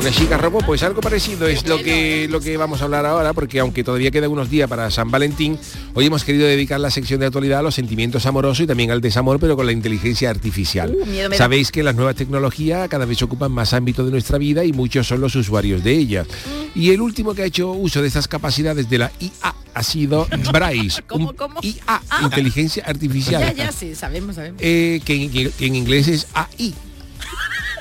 Una chica robot, pues algo parecido es lo que, lo que vamos a hablar ahora, porque aunque todavía quedan unos días para San Valentín, hoy hemos querido dedicar la sección de actualidad a los sentimientos amorosos y también al desamor, pero con la inteligencia artificial. Uh. Sabéis que las nuevas tecnologías cada vez ocupan más ámbito de nuestra vida y muchos son los usuarios de ellas. Mm. Y el último que ha hecho uso de estas capacidades de la IA ha sido <laughs> Bryce, ¿Cómo, cómo? IA, inteligencia artificial, Ya, ya, sí, sabemos, sabemos. eh, que, en, que en inglés es AI.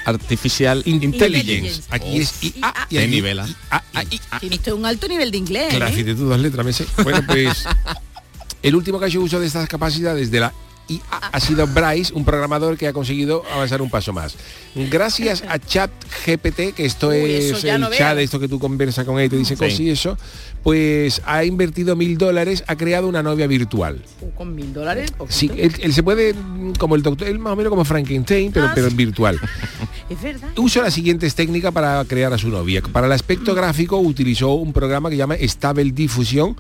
Artificial Intelligence. Intelligence. Aquí es IA y De allí nivel. IA, AI. Tiene usted un alto nivel de inglés. Claro, ¿eh? si te tú dos letras, me sé. Bueno, pues <laughs> el último que ha hecho uso de estas capacidades de la IA ha sido Bryce, un programador que ha conseguido avanzar un paso más. Gracias a Chat GPT, que esto Uy, es ya el no chat, esto que tú conversas con él y te dice Sí. cosas y eso, pues ha invertido mil dólares, ha creado una novia virtual. Con mil dólares. Sí, él, él se puede, mm, como el doctor, él más o menos como Frankenstein, pero, Ah, pero sí. virtual. <laughs> Es verdad. Usa las siguientes técnicas para crear a su novia. Para el aspecto gráfico utilizó un programa que llama Stable Diffusion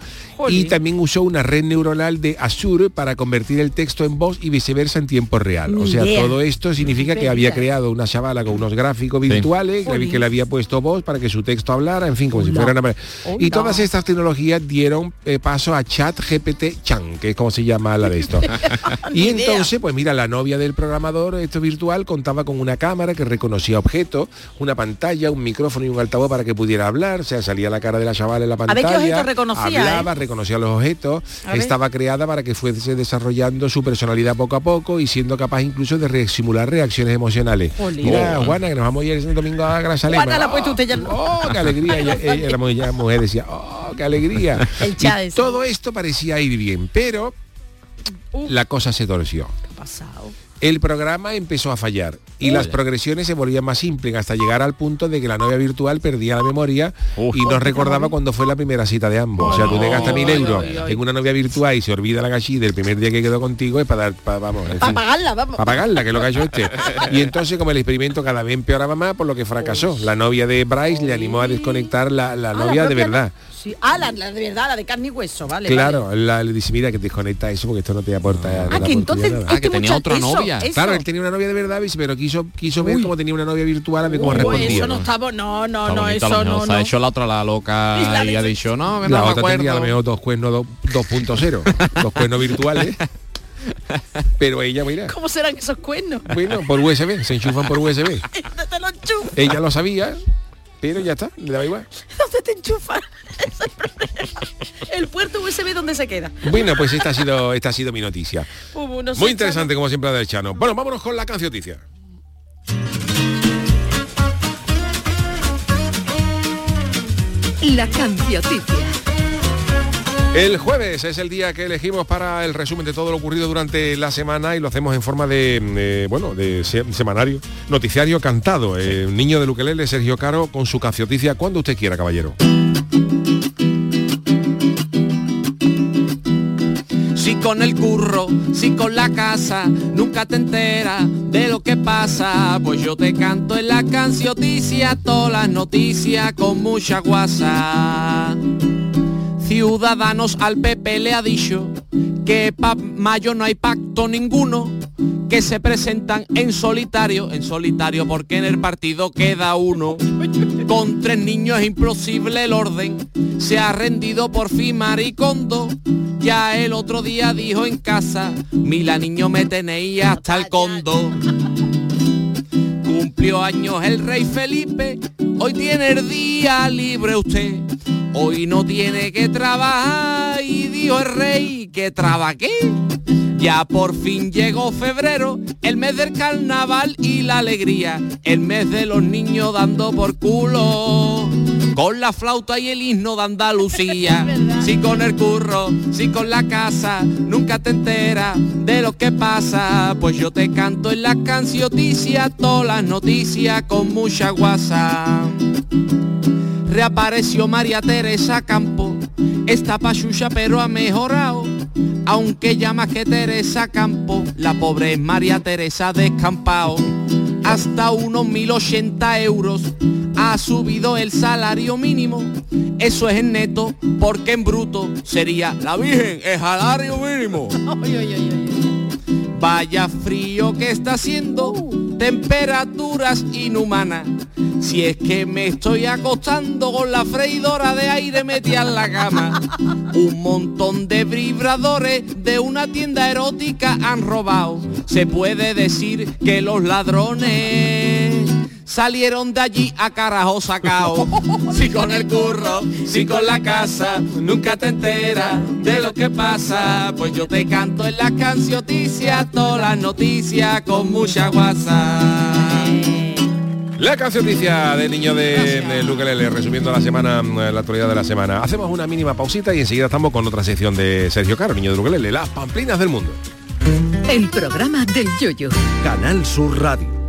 y también usó una red neuronal de Azure para convertir el texto en voz y viceversa en tiempo real. O sea, idea. todo esto significa que había creado una chavala con unos gráficos virtuales, que, le había puesto voz para que su texto hablara, en fin, como si fuera una... Y Hola. todas estas tecnologías dieron eh, paso a Chat GPT Chan, que es como se llama la de esto. <laughs> Y entonces, pues mira, la novia del programador, esto virtual, contaba con una cámara que reconocía objetos, una pantalla, un micrófono y un altavoz para que pudiera hablar, o sea, salía la cara de la chavala en la ver pantalla. qué objetos reconocía, Hablaba, ¿eh? reconocía los objetos, A estaba creada para que fuese desarrollando su personalidad poco a poco y siendo capaz incluso de re- simular reacciones emocionales. Jolín. Mira, Juana, que nos vamos a ir el domingo a Grazalema. Juana, la ha puesto usted ya. Oh, qué alegría. Ella- ella- la mujer, la mujer decía, oh, qué alegría. El Y todo esto parecía ir bien, pero Uh. la cosa se torció. ¿Qué ha pasado? El programa empezó a fallar y las progresiones se volvían más simples hasta llegar al punto de que la novia virtual perdía la memoria Uf. y no recordaba cuando fue la primera cita de ambos. O sea, tú te gastas mil euros en una novia virtual y se olvida la gallina del primer día que quedó contigo es para dar, para, vamos, en Para fin, pagarla, vamos. para pagarla, que es lo que ha hecho este. Y entonces como el experimento cada vez empeoraba más, por lo que fracasó. La novia de Bryce le animó a desconectar la, la Ah, la novia de verdad. Sí. Ah, la, la de verdad, la de carne y hueso, vale. Claro, la- le dice, mira que desconecta eso porque esto no te aporta. te Ah, que entonces nada". Ah, que este tenía muchacho- otra eso, novia. eso. Claro, él tenía una novia de verdad, pero quiso, quiso ver cómo tenía una novia virtual, a ver cómo Uy, respondía. eso no ¿no? estaba, no, no, Está no, bonito, eso no, se ha no. hecho la otra la Y loca <laughs> la y ha dicho, no, que La no me otra tendría a lo mejor dos cuernos do- 2.0, dos cuernos virtuales. <laughs> Pero ella, mira, ¿Cómo serán esos cuernos? bueno, por USB, se enchufan por USB. ¿Dónde <laughs> te? Ella lo sabía, pero ya está, le daba igual. <laughs> ¿Dónde te es el problema. El puerto USB, ¿dónde se queda? Bueno, pues esta ha sido, esta ha sido mi noticia. Uh, no Muy interesante, como siempre, la del Chano. Bueno, vámonos con la cancioticia. La cancioticia. El jueves es el día que elegimos para el resumen de todo lo ocurrido durante la semana y lo hacemos en forma de, eh, bueno, de se- semanario, noticiario cantado. Eh, niño de Luquelele, Sergio Caro, con su cancioticia, cuando usted quiera, caballero. Si con el curro, si con la casa, nunca te enteras de lo que pasa. Pues yo te canto en la cancioticia, todas las noticias con mucha guasa. Ciudadanos al PP le ha dicho que pa' mayo no hay pacto ninguno, que se presentan en solitario, en solitario porque en el partido queda uno. Con tres niños es imposible el orden, se ha rendido por fin Maricondo. Ya el otro día dijo en casa, mila niño me tenéis hasta el condo. Cumplió años el rey Felipe, hoy tiene el día libre usted. Hoy no tiene que trabajar y dijo el rey que trabajé. Ya por fin llegó febrero, el mes del carnaval y la alegría, el mes de los niños dando por culo. Con la flauta y el himno de Andalucía, <laughs> si con el curro, si con la casa, nunca te enteras de lo que pasa. Pues yo te canto en la cancioticia, todas las noticias con mucha guasa. Reapareció María Teresa Campo, está pachucha pero ha mejorado. Aunque ya más que Teresa Campo, la pobre María Teresa Descampao. Hasta unos 1080 euros ha subido el salario mínimo. Eso es en neto, porque en bruto sería la Virgen, el salario mínimo. <laughs> Ay, ay, ay, ay. Vaya frío que está haciendo, temperaturas inhumanas. Si es que me estoy acostando con la freidora de aire metida en la cama. Un montón de vibradores de una tienda erótica han robado. Se puede decir que los ladrones salieron de allí a carajo sacao. <laughs> Si con el curro, si con la casa, nunca te enteras de lo que pasa. Pues yo te canto en las cancioticias, todas las noticias con mucha guasa. La cancioticia de niño de, de Luquelele, resumiendo la semana, mm, la actualidad de la semana. Hacemos una mínima pausita y enseguida estamos con otra sección de Sergio Caro, niño de Luquelele, las pamplinas del mundo. El programa del yoyo. Canal Sur Radio.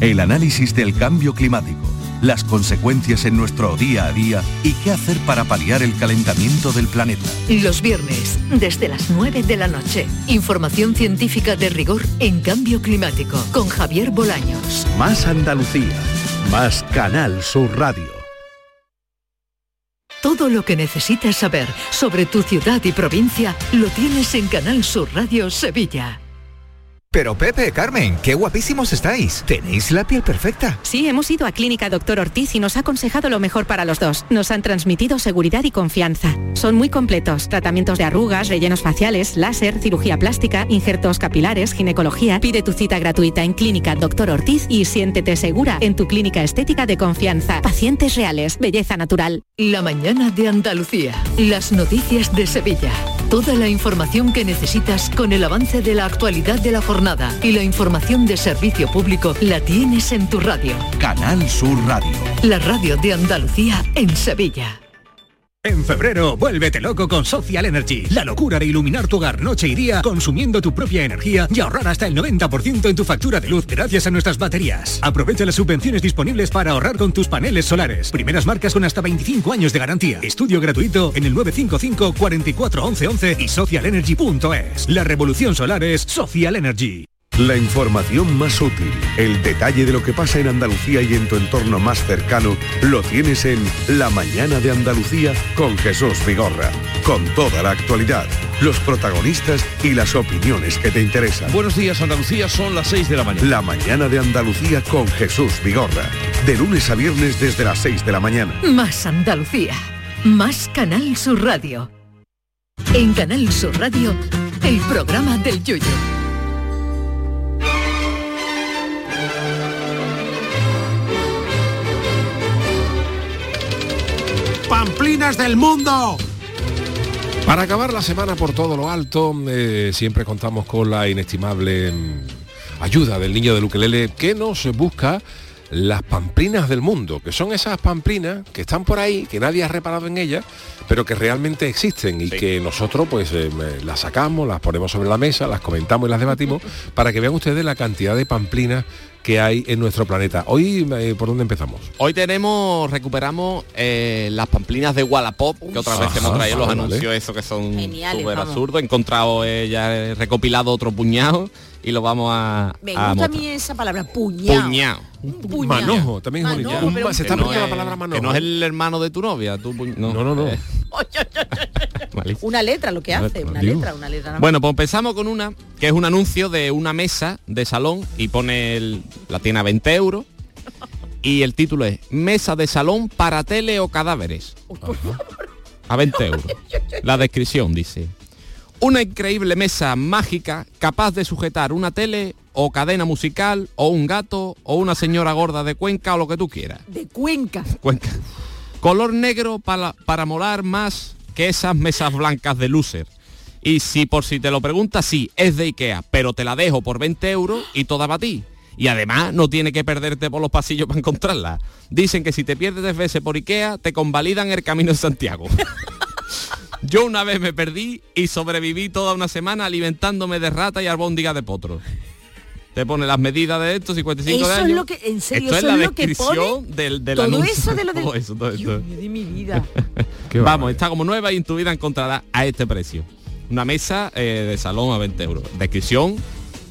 El análisis del cambio climático, las consecuencias en nuestro día a día y qué hacer para paliar el calentamiento del planeta. Los viernes, desde las 9 de la noche. Información científica de rigor en cambio climático con Javier Bolaños. Más Andalucía, más Canal Sur Radio. Todo lo que necesitas saber sobre tu ciudad y provincia lo tienes en Canal Sur Radio Sevilla. Pero Pepe, Carmen, qué guapísimos estáis. Tenéis la piel perfecta. Sí, hemos ido a Clínica Doctor Ortiz y nos ha aconsejado lo mejor para los dos. Nos han transmitido seguridad y confianza. Son muy completos. Tratamientos de arrugas, rellenos faciales, láser, cirugía plástica, injertos capilares, ginecología. Pide tu cita gratuita en Clínica Doctor Ortiz y siéntete segura en tu clínica estética de confianza. Pacientes reales, belleza natural. La mañana de Andalucía. Las noticias de Sevilla. Toda la información que necesitas con el avance de la actualidad de la jornada y la información de servicio público la tienes en tu radio. Canal Sur Radio. La radio de Andalucía en Sevilla. En febrero, vuélvete loco con Social Energy. La locura de iluminar tu hogar noche y día consumiendo tu propia energía y ahorrar hasta el 90% en tu factura de luz gracias a nuestras baterías. Aprovecha las subvenciones disponibles para ahorrar con tus paneles solares. Primeras marcas con hasta 25 años de garantía. Estudio gratuito en el 955 44 11 11 y socialenergy.es. La revolución solar es Social Energy. La información más útil, el detalle de lo que pasa en Andalucía y en tu entorno más cercano, lo tienes en La Mañana de Andalucía con Jesús Vigorra. Con toda la actualidad, los protagonistas y las opiniones que te interesan. Buenos días Andalucía, son las 6 de la mañana. La Mañana de Andalucía con Jesús Vigorra. De lunes a viernes desde las 6 de la mañana. Más Andalucía. Más Canal Sur Radio. En Canal Sur Radio, el programa del Yoyo. ¡Pamplinas del mundo! Para acabar la semana por todo lo alto, eh, siempre contamos con la inestimable mm, ayuda del niño de Ukelele que nos busca las pamplinas del mundo, que son esas pamplinas que están por ahí, que nadie ha reparado en ellas, pero que realmente existen y que nosotros pues eh, las sacamos, las ponemos sobre la mesa, las comentamos y las debatimos <laughs> para que vean ustedes la cantidad de pamplinas que hay en nuestro planeta. Hoy, eh, ¿por dónde empezamos? Hoy tenemos, recuperamos eh, las pamplinas de Wallapop, que otra vez hemos traído los vale, anuncios esos que son Geniales, súper absurdos. He encontrado, eh, ya he recopilado otro puñado y lo vamos a, Me a gusta a mí esa palabra, puñado. Puñado. puñado. Manojo, también es. Manojo, Un pero- se está poniendo es- la palabra manojo. Que no es el hermano de tu novia. puñ- no, No, no, no. <laughs> Eh. Una letra lo que hace, una Dios. letra, una letra. Bueno, pues empezamos con una, que es un anuncio de una mesa de salón y pone el- la tiene a 20 euros y el título es Mesa de salón para tele o cadáveres. A 20 euros. <laughs> La descripción dice, una increíble mesa mágica capaz de sujetar una tele o cadena musical o un gato o una señora gorda de Cuenca o lo que tú quieras. De Cuenca. <laughs> Cuenca. Color negro para, para molar más que esas mesas blancas de loser. Y si por si te lo preguntas, sí, es de Ikea, pero te la dejo por 20 euros y toda para ti. Y además no tiene que perderte por los pasillos para encontrarla. Dicen que si te pierdes tres veces por Ikea, te convalidan el camino de Santiago. <laughs> Yo una vez me perdí y sobreviví toda una semana alimentándome de rata y albóndiga de potro. Te pone las medidas de esto, 55 de Eso años. es lo que, en serio, Esto eso es la es lo que descripción pone. del, del todo anuncio. eso de lo del... <laughs> Todo eso, todo eso. Dios mío de mi vida. <laughs> Vamos, está como nueva y en tu vida encontrarás a este precio. Una mesa eh, de salón a 20 euros. Descripción,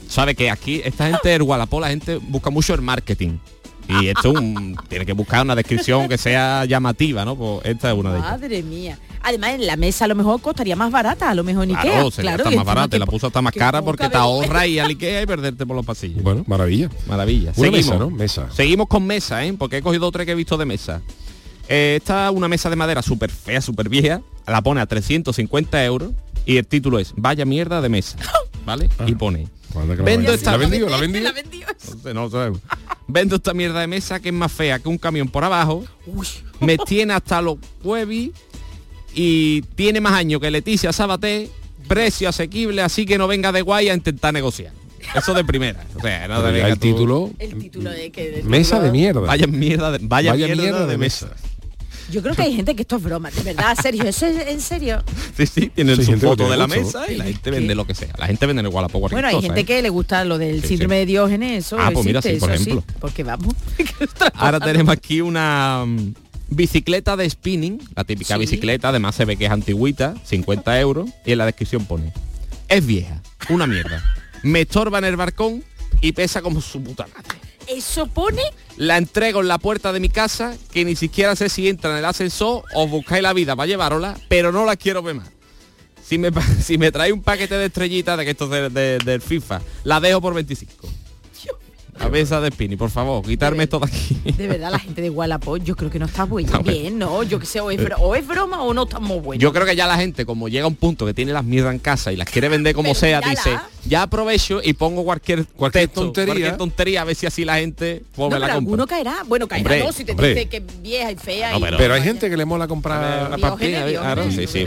sabe que aquí esta gente del Wallapop, la gente busca mucho el marketing. Y esto un- tiene que buscar una descripción que sea llamativa, ¿no? Pues esta es una de ellas. Madre mía. Además, en la mesa a lo mejor costaría más barata, a lo mejor en Ikea. Claro, sería claro, está y más barata, que y la puso hasta más cara porque te vez. ahorras ir al <laughs> Ikea y perderte por los pasillos. Bueno, maravilla. Maravilla. Una Seguimos. mesa, ¿no? Mesa. Seguimos con mesa, ¿eh? Porque he cogido otra que he visto de mesa. Eh, esta es una mesa de madera súper fea, súper vieja. La pone a 350 euros y el título es Vaya mierda de mesa. <laughs> ¿Vale? Y pone que la Vendo esta ¿La vendió? ¿La vendió? no sé, no lo sabemos. Vendo esta mierda de mesa que es más fea que un camión por abajo. Me <laughs> tiene hasta los huevis y tiene más años que Leticia Sabaté. Precio asequible, así que no venga de guay a intentar negociar. Eso de primera. O sea, no venga el tú- título, El título de que... mesa de mierda. Vaya mierda de, vaya Vaya mierda, mierda de, de mesa. Yo creo que hay gente que esto es broma, de verdad, Sergio, eso es en serio. Sí, sí, tienen Sí, su foto de la mucho. mesa y la gente vende lo que sea. La gente vende en Wallapop Bueno, hay cosa, gente ¿eh? que le gusta lo del Sí, síndrome sí. de Diógenes, eso Ah, pues mira, sí, por eso ejemplo. porque vamos. <laughs> Ahora tenemos aquí una mm, bicicleta de spinning, la típica Sí. bicicleta, además se ve que es antigüita, 50 euros, y en la descripción pone, es vieja, una mierda, me estorba en el balcón y pesa como su puta madre. Eso pone La entrego en la puerta de mi casa, que ni siquiera sé si entra en el ascensor o buscáis la vida para llevárosla, pero no la quiero ver más. Si me, <laughs> si me trae un paquete de estrellitas de que esto es de- de- del FIFA, la dejo por 25. A mesa de spinning, por favor, quitarme esto de aquí. De verdad, la gente de Wallapop, yo creo que no está ver. bien, ¿no? Yo que sé, o es, bro- o es broma o no estamos buenos. Yo creo que ya la gente, como llega a un punto que tiene las mierdas en casa y las quiere vender como Pero sea, dice, ya aprovecho y pongo cualquier, Cualquier texto, tontería. cualquier tontería, a ver si así la gente pues, no, me pero la compra. alguno caerá. Bueno, caerá Hombre, no, si te hombre. dice que es vieja y fea. No, y- pero- Pero hay gente que le mola A ver, comprar... una partida, Diógenes, claro, sí, sí.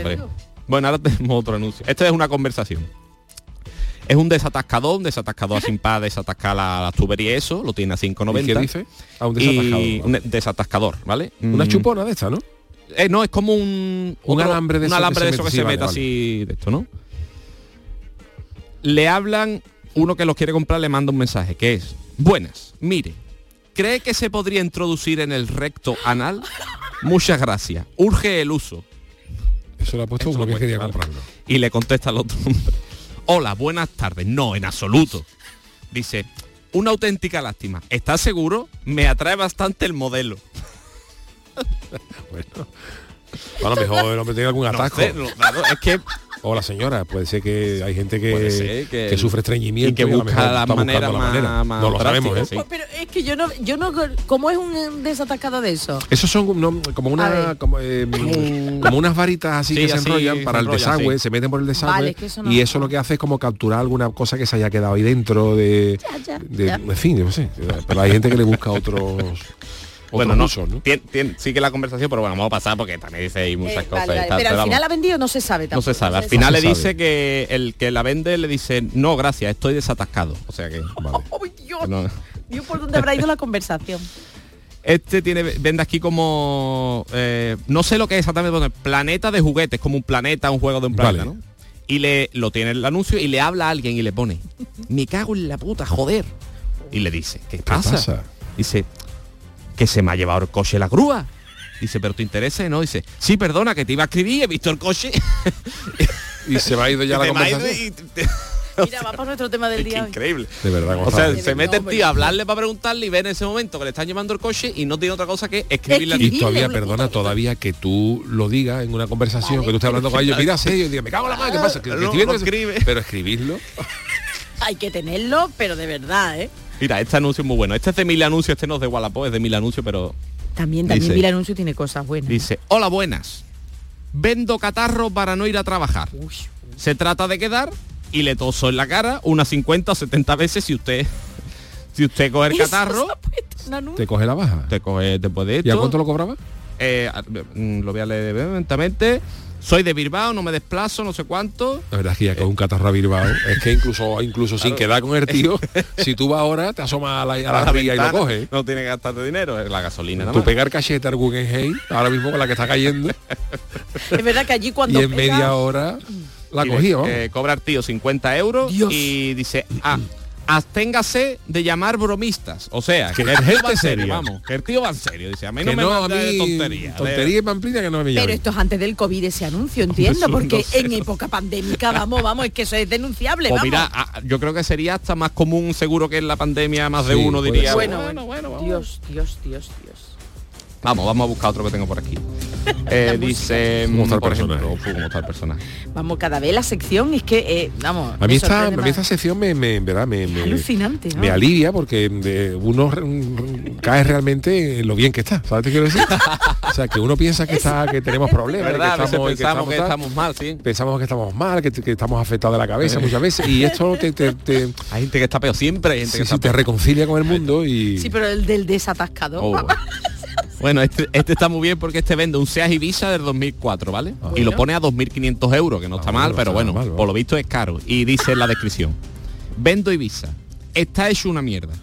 Bueno, ahora tenemos otro anuncio. Esto es una conversación. Es un desatascador, un desatascador sin para desatascar la, la tubería y eso, lo tiene a 5,90. ¿Y qué dice? A un Y desatascador. un desatascador, ¿vale? Una Mm, chupona de esta, ¿no? Eh, no, es como un... Un otro- alambre de un que de eso mete- que se mete así de esto, ¿no? Le hablan, uno que los quiere comprar le manda un mensaje, que es, buenas, mire, ¿cree que se podría introducir en el recto anal? Muchas gracias, urge el uso. Eso lo ha puesto uno que quería comprarlo. Y le contesta al otro hombre, hola, buenas tardes. No, en absoluto. Dice, una auténtica lástima. ¿Estás seguro? Me atrae bastante el modelo. <laughs> Bueno, a lo mejor el hombre tiene algún No sé, no, claro, es que O la señora, puede ser que hay gente que, ser que- que sufre estreñimiento y que busca mejor la manera la más- manera. más No lo sabemos, ¿eh? sí. Pero es que yo no, yo no, ¿cómo es un desatascado de eso? Esos son no, como una como, eh, <laughs> como unas varitas así Sí, que se enrollan para se el desagüe, sí. se meten por el desagüe Vale, es que eso no- y eso lo que hace es como capturar alguna cosa que se haya quedado ahí dentro de, ya, de- ya. en fin, yo no sé, pero hay gente que le busca otros <laughs> Bueno, no, usos, ¿no? tien- tien- sigue la conversación, pero bueno, vamos a pasar porque también dice ahí muchas Eh, cosas. vale, tal, pero al vamos. final ha vendido no se sabe no tampoco. se sabe. Al final No le dice que el que la vende le dice, no, gracias, estoy desatascado. O sea que... <laughs> <laughs> ¡Ay, Dios! no. Dios, ¿por dónde habrá ido la conversación? Este tiene vende aquí como eh, no sé lo que es exactamente, pone planeta de juguetes, como un planeta, un juego de un planeta, Vale. ¿no? Y le lo tiene el anuncio y le habla a alguien y le pone, me cago en la puta, joder. Y le dice, ¿qué pasa? pasa? Dice, que se me ha llevado el coche la grúa. Dice, pero te interesa, ¿no? Dice, sí, perdona, que te iba a escribir, he visto el coche. Y se me ha ido ya <laughs> la conversación. Mira, va para nuestro tema del día. hoy. increíble. De verdad, O sea, se mete el No, tío a hablarle para preguntarle y ve en ese momento que le están llevando el coche y no tiene otra cosa que escribirle al y todavía, perdona, todavía que tú lo digas en una conversación, que tú estés hablando con ellos, mira serio, y diga, me cago en la mano, ¿qué pasa? Que, que No, lo eso". escribe. Pero escribirlo, Hay que tenerlo, pero de verdad, ¿eh? Mira, este anuncio es muy bueno. Este es de mil anuncios, este no es de Wallapop, es de mil anuncios, pero También, también Dice- Mil Anuncio tiene cosas buenas. dice, hola buenas. Vendo catarro para no ir a trabajar. Se trata de quedar y le toso en la cara unas 50 o 70 veces si usted <laughs> si usted coge el catarro, te coge la baja. te coge después de esto. ¿Y a cuánto lo cobraba? Eh, mm, lo voy a leer lentamente. Soy de Bilbao, no me desplazo, no sé cuánto. La verdad es que ya con un catarro a Bilbao, <laughs> es que incluso incluso sin quedar con el tío, <laughs> si tú vas ahora, te asomas a la, a la ría y lo coges. No tiene que gastarte dinero, es la gasolina. Tú pegar cachete al Guggenheim, ahora mismo con la que está cayendo, <laughs> Es verdad que allí y cuando en pega- media hora la Y cogí, vamos. eh, cobra el tío 50 euros Dios. y dice, ah, absténgase de llamar bromistas. O sea, que, Que el tío gente va en <laughs> serio, seria. vamos, que el tío va en serio. Dice, a mí que no me no, a mí tontería. tontería y pamplina que no me Pero llamen. esto es antes del COVID ese anuncio, entiendo, porque no sé. en época pandémica, vamos, vamos, es que eso es denunciable, Pues vamos. mira, ah, yo creo que sería hasta más común seguro que en la pandemia más de Sí, uno diría, bueno, bueno, bueno, bueno, Dios, Dios, Dios, Dios. Vamos, vamos a buscar otro que tengo por aquí. <laughs> Eh, dice, ¿Cómo está el por personaje? ejemplo, ¿cómo está el personaje? Vamos, cada vez la sección es que, eh, vamos, A mí, esta, a mí esta sección me, me, verdad, me, me- alucinante, ¿no? me alivia porque de- uno mm, cae realmente en lo bien que está, ¿sabes qué quiero decir? <laughs> o sea, que uno piensa que está, que tenemos problemas, que estamos, pensamos que estamos mal, sí. pensamos que estamos mal, que, que estamos afectados de la cabeza muchas veces y esto te, te, te- <laughs> Hay gente que está peor siempre, hay gente sí, que sí, te reconcilia con el mundo y Sí, pero el del desatascador. Oh. Bueno, este, este está muy bien porque este vende un Seat Ibiza del 2004, ¿vale? Y lo pone a 2.500 euros, que no está Ah, mal, bueno, pero está bueno, mal, ¿no? por lo visto es caro. Y dice en la descripción, vendo Ibiza, está hecho una mierda,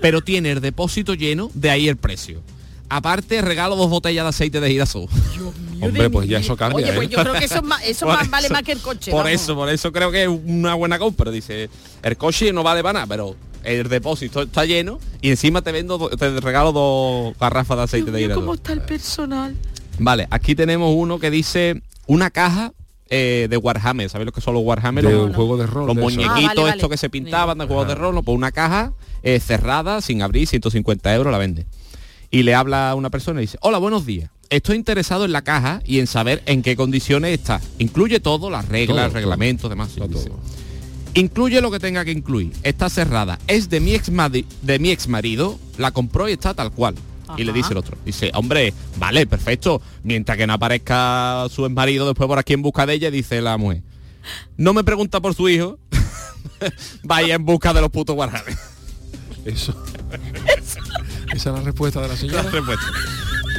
pero tiene el depósito lleno, de ahí el precio. Aparte, regalo dos botellas de aceite de girasol. hombre, pues ya eso cambia. Oye, pues ¿eh? yo creo que eso, es más- eso <laughs> vale más que el coche. Por vamos. eso, por eso creo que es una buena compra. Dice, el coche no vale para nada, pero el depósito está lleno y encima te vendo, do- te regalo dos garrafas de aceite Dios de girasol. ¿Cómo está el personal? Vale, aquí tenemos uno que dice una caja eh, de Warhammer. ¿Sabéis lo que son los Warhammer? de Los- un juego de rol. los de muñequitos Ah, vale, vale. estos que se pintaban de juegos de rol, no, pues una caja eh, cerrada, sin abrir, 150 euros la vende. Y le habla a una persona y dice, hola, buenos días. Estoy interesado en la caja y en saber en qué condiciones está. Incluye todo, las reglas, Todo, reglamentos, demás. Todo. Incluye lo que tenga que incluir. Está cerrada. Es de mi ex de mi ex marido. La compró y está tal cual. Y le dice el otro. Dice, hombre, vale, perfecto. Mientras que no aparezca su ex marido después por aquí en busca de ella, dice la mujer. No me pregunta por su hijo. <laughs> Vaya en busca de los putos guaranes. Eso. <laughs> Esa es la respuesta de la señora. La respuesta.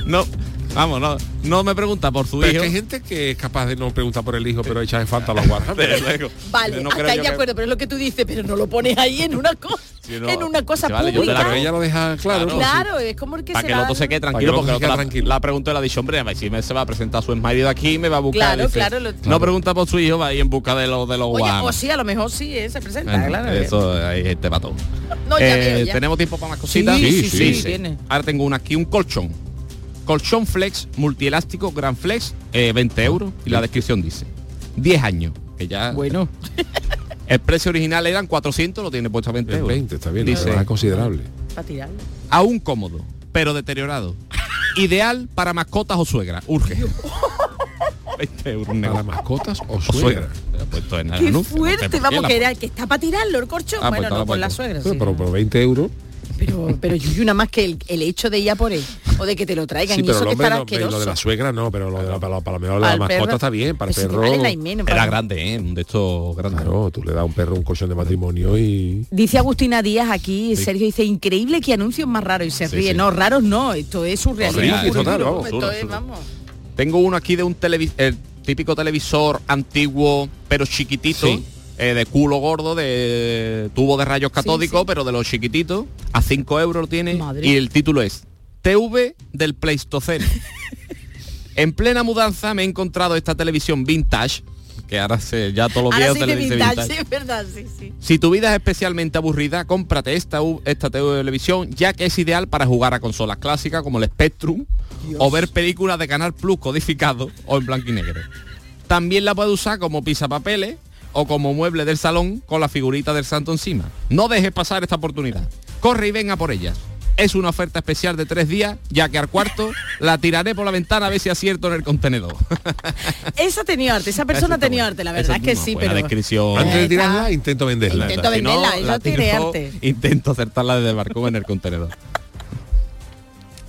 No, Vamos, no, no me pregunta por su Pero es hijo. que hay gente que es capaz de no preguntar por el hijo, pero echar en <laughs> falta a los luego. Vale, No hasta creo ahí yo de que- acuerdo, pero es lo que tú dices, pero no lo pones ahí en una cosa, Sí, no. en una cosa Sí, vale, yo te la pública. Pero ella lo deja claro. Claro, es como el que Para se que el otro se quede que tranquilo, porque se el quede otro la, tranquilo. la pregunta le ha dicho, hombre, a ver si me se va a presentar su marido aquí, me va a buscar. Claro, dice, claro, lo- No pregunta por su hijo, va a ir en busca de los de los Oye, Warhammer. o sí, a lo mejor sí, eh, se presenta, Bueno, claro. Eso hay gente para todo. No, ya Eh, veo, ya. ¿Tenemos tiempo para más cositas? Sí, sí, sí, sí. Ahora tengo una aquí, un colchón. Colchón flex, multielástico, gran flex, eh, 20 euros. Y la descripción dice, 10 años. Que ya... Bueno. <laughs> El precio original eran 400, lo tiene puesto a 20 En euros. 20, está bien, Dice, es considerable. Para aún cómodo, pero deteriorado. <laughs> Ideal para mascotas o suegra. Urge. 20 <laughs> euros. ¿Para mascotas o O suegra? el Qué fuerte, vamos, que, era, que está para tirarlo el corcho. Ah, pues bueno, no, por la suegra, Pero, sí. pero por 20 euros. Pero, pero Yuyu, nada más que el, el hecho de ir a por él, o de que te lo traigan, Sí, y pero eso que estará no, pero lo asqueroso. de la suegra no, pero lo de la, para, para, lo mejor la Para el mascota perro. está bien, para el perro. vale la Era para- grande, ¿eh? Un de estos grandes. Claro, tú le das a un perro un colchón de matrimonio y. Dice Agustina Díaz aquí, Sí. Sergio dice, increíble que anuncios más raros y se sí. No, raros no, esto es surrealismo. Y total, vamos, Esto es, vamos. Tengo uno aquí de un televi el típico televisor antiguo, pero chiquitito. Eh, de culo gordo, de tubo de rayos catódicos, pero de los chiquititos. A 5 euros lo tiene. Madre. Y el título es TV del Pleistoceno. <laughs> en plena mudanza me he encontrado esta televisión vintage, que ahora se, ya todos los Ahora días sí se de le dice vintage, vintage. sí, es verdad, sí, sí. Si tu vida es especialmente aburrida, cómprate esta, esta televisión, ya que es ideal para jugar a consolas clásicas como el Spectrum o ver películas de Canal Plus codificado o en blanco y negro. También la puedes usar como pisapapeles o como mueble del salón con la figurita del santo encima. No dejes pasar esta oportunidad. Corre y venga por ellas. Es una oferta especial de tres días, ya que al cuarto <laughs> la tiraré por la ventana a ver si acierto en el contenedor. <laughs> Esa tenido arte, esa persona ha tenido arte, la verdad es que sí, pero... descripción. Antes de tirarla, intento venderla. Intento Si no, venderla, eso la tiene arte. Intento acertarla desde el balcón en el contenedor. <laughs>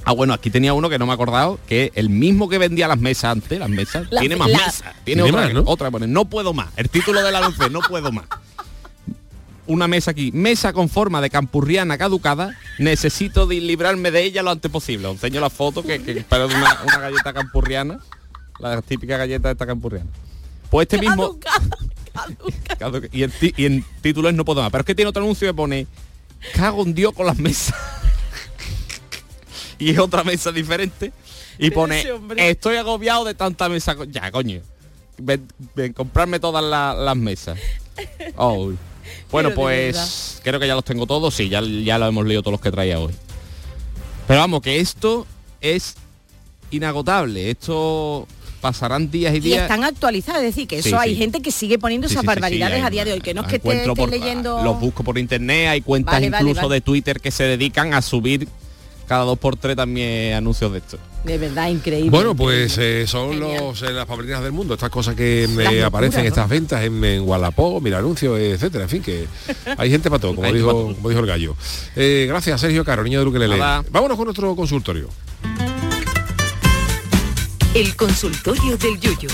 Ah, bueno, aquí tenía uno que no me he acordado, que el mismo que vendía las mesas antes, las mesas, La- tiene más la- mesas. Tiene, Tiene otra, más, ¿no? otra pone, no puedo más. El título del anuncio, no puedo más. Una mesa aquí, mesa con forma de campurriana caducada, necesito de librarme de ella lo antes posible. Os enseño la foto que, que una, una galleta campurriana, la típica galleta de esta campurriana. Pues este mismo... Caduca- <laughs> Y el, ti- y el título es No puedo más. Pero es que tiene otro anuncio que pone Cago en Dios con las mesas. <laughs> y es otra mesa diferente. Y pone Estoy agobiado de tanta mesa. co-". Ya, coño. Ven, ven, comprarme todas la- las mesas. <laughs> Oh. Bueno, Pero pues creo que ya los tengo todos. Sí, ya, ya lo hemos leído todos los que traía hoy. Pero vamos, que esto es inagotable. Esto pasarán días y Y días. están actualizadas, es decir, que eso Sí, hay sí. gente que sigue poniendo esas sí, barbaridades a día de hoy, que no es que esté por- leyendo... Los busco por internet, hay cuentas Vale, vale, incluso vale. de Twitter que se dedican a subir cada dos por tres también anuncios de esto. De verdad, increíble. Bueno, pues eh, son Genial. los, eh, las pamplinas del mundo, estas cosas que eh, locuras, aparecen, ¿no? estas ventas en, en Wallapop, mira anuncios, etcétera, en fin, que <laughs> hay gente para todo, como dijo, todo. como dijo el gallo. Eh, gracias, Sergio Caro, niño de Luquelele. Nada. Vámonos con nuestro consultorio. El consultorio del Yuyu.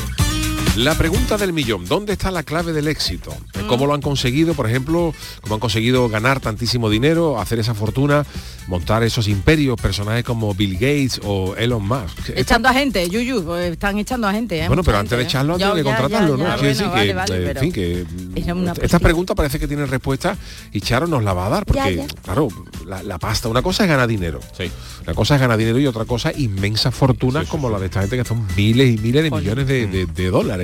La pregunta del millón, ¿dónde está la clave del éxito? Mm. ¿Cómo lo han conseguido, por ejemplo, cómo han conseguido ganar tantísimo dinero, hacer esa fortuna, montar esos imperios, personajes como Bill Gates o Elon Musk? Echando a gente, Yuyu, pues están echando a gente. ¿eh? bueno, Mucha pero antes de gente, ¿eh? echarlo, de ya, contratarlo, ya, ¿no? ya, Quiero decir bueno, que, vale, vale, eh, en fin, que era una esta posibilidad. pregunta parece que tiene respuesta y Charo nos la va a dar, porque, Ya, ya. claro, la, la pasta, una cosa es ganar dinero, Sí. una cosa es ganar dinero y otra cosa inmensas fortunas como la de esta gente que son miles y miles de millones de, de- de dólares,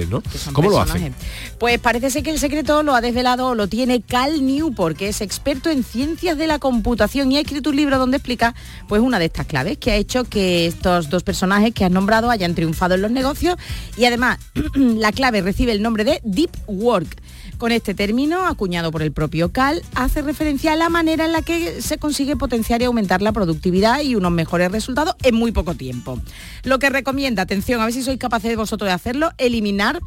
¿Cómo lo hacen? Pues parece ser que el secreto lo ha desvelado, lo tiene Cal Newport, que es experto en ciencias de la computación y ha escrito un libro donde explica pues una de estas claves que ha hecho que estos dos personajes que has nombrado hayan triunfado en los negocios y además <clears throat> la clave recibe el nombre de Deep Work. Con este término, acuñado por el propio Cal, hace referencia a la manera en la que se consigue potenciar y aumentar la productividad y unos mejores resultados en muy poco tiempo. Lo que recomienda, atención, a ver si sois capaces de vosotros de hacerlo, eliminar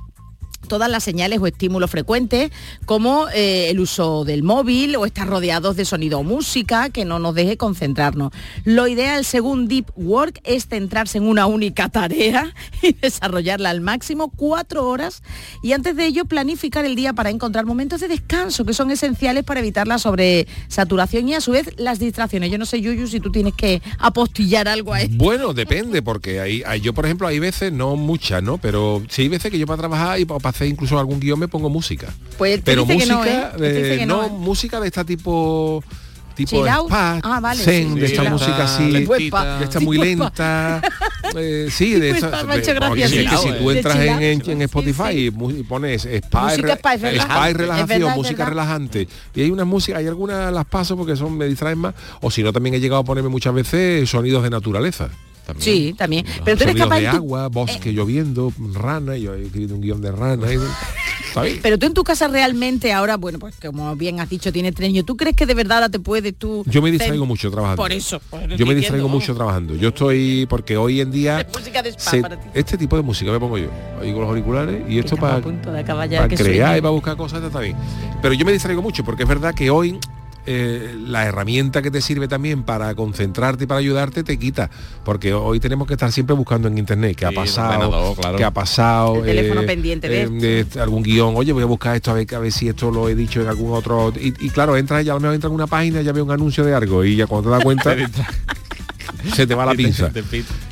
todas las señales o estímulos frecuentes, como eh, el uso del móvil o estar rodeados de sonido o música que no nos deje concentrarnos. Lo ideal, según Deep Work, es centrarse en una única tarea <laughs> y desarrollarla al máximo cuatro horas y antes de ello planificar el día para encontrar momentos de descanso que son esenciales para evitar la sobresaturación y a su vez las distracciones. Yo no sé, Yuyu, si tú tienes que apostillar algo a esto. Bueno, depende, porque hay, yo, por ejemplo, hay veces, no muchas, ¿no? Pero sí hay veces que yo para trabajar y para hacer incluso algún guion me pongo música. Pues Pero música, no, ¿eh? Eh, no, no, ¿eh? música de esta tipo tipo spa, Ah, vale, zen, sí, de esta música así, Lentita. de esta muy lenta, <laughs> eh, sí, de Pues, esta, me ha hecho de- gracia, que sí. si- que si tú entras en, en- en Spotify y pones spa, y Música re- spa, es spa y relajación, verdad, música relajante. Y hay unas músicas, hay algunas las paso porque son me distraen más, o si no también he llegado a ponerme muchas veces sonidos de naturaleza. También. Sí, también. Pero tú eres capaz de tu- agua, bosque lloviendo, rana, yo he escrito un guion de rana. Pero tú en tu casa realmente ahora, bueno, pues como bien has dicho, tienes tres niños. ¿Tú crees que de verdad te puedes tú... Yo me distraigo mucho trabajando. Por eso. pues, Yo me distraigo mucho trabajando. Yo estoy porque hoy en día Música de spa se- para ti. este tipo de música me pongo yo. Ahí con los auriculares y esto para para crear sueño. y para buscar cosas está bien. Pero yo me distraigo mucho porque es verdad que hoy eh, la herramienta que te sirve también para concentrarte y para ayudarte te quita. Porque hoy tenemos que estar siempre buscando en internet qué ha pasado, claro. qué ha pasado. El teléfono pendiente de de algún guion. Oye, voy a buscar esto a ver, a ver si esto lo he dicho en algún otro. Y, y claro, entras ya a lo mejor entra en una página, ya veo un anuncio de algo y ya cuando te das cuenta <laughs> <laughs> se te va la <laughs> pinza.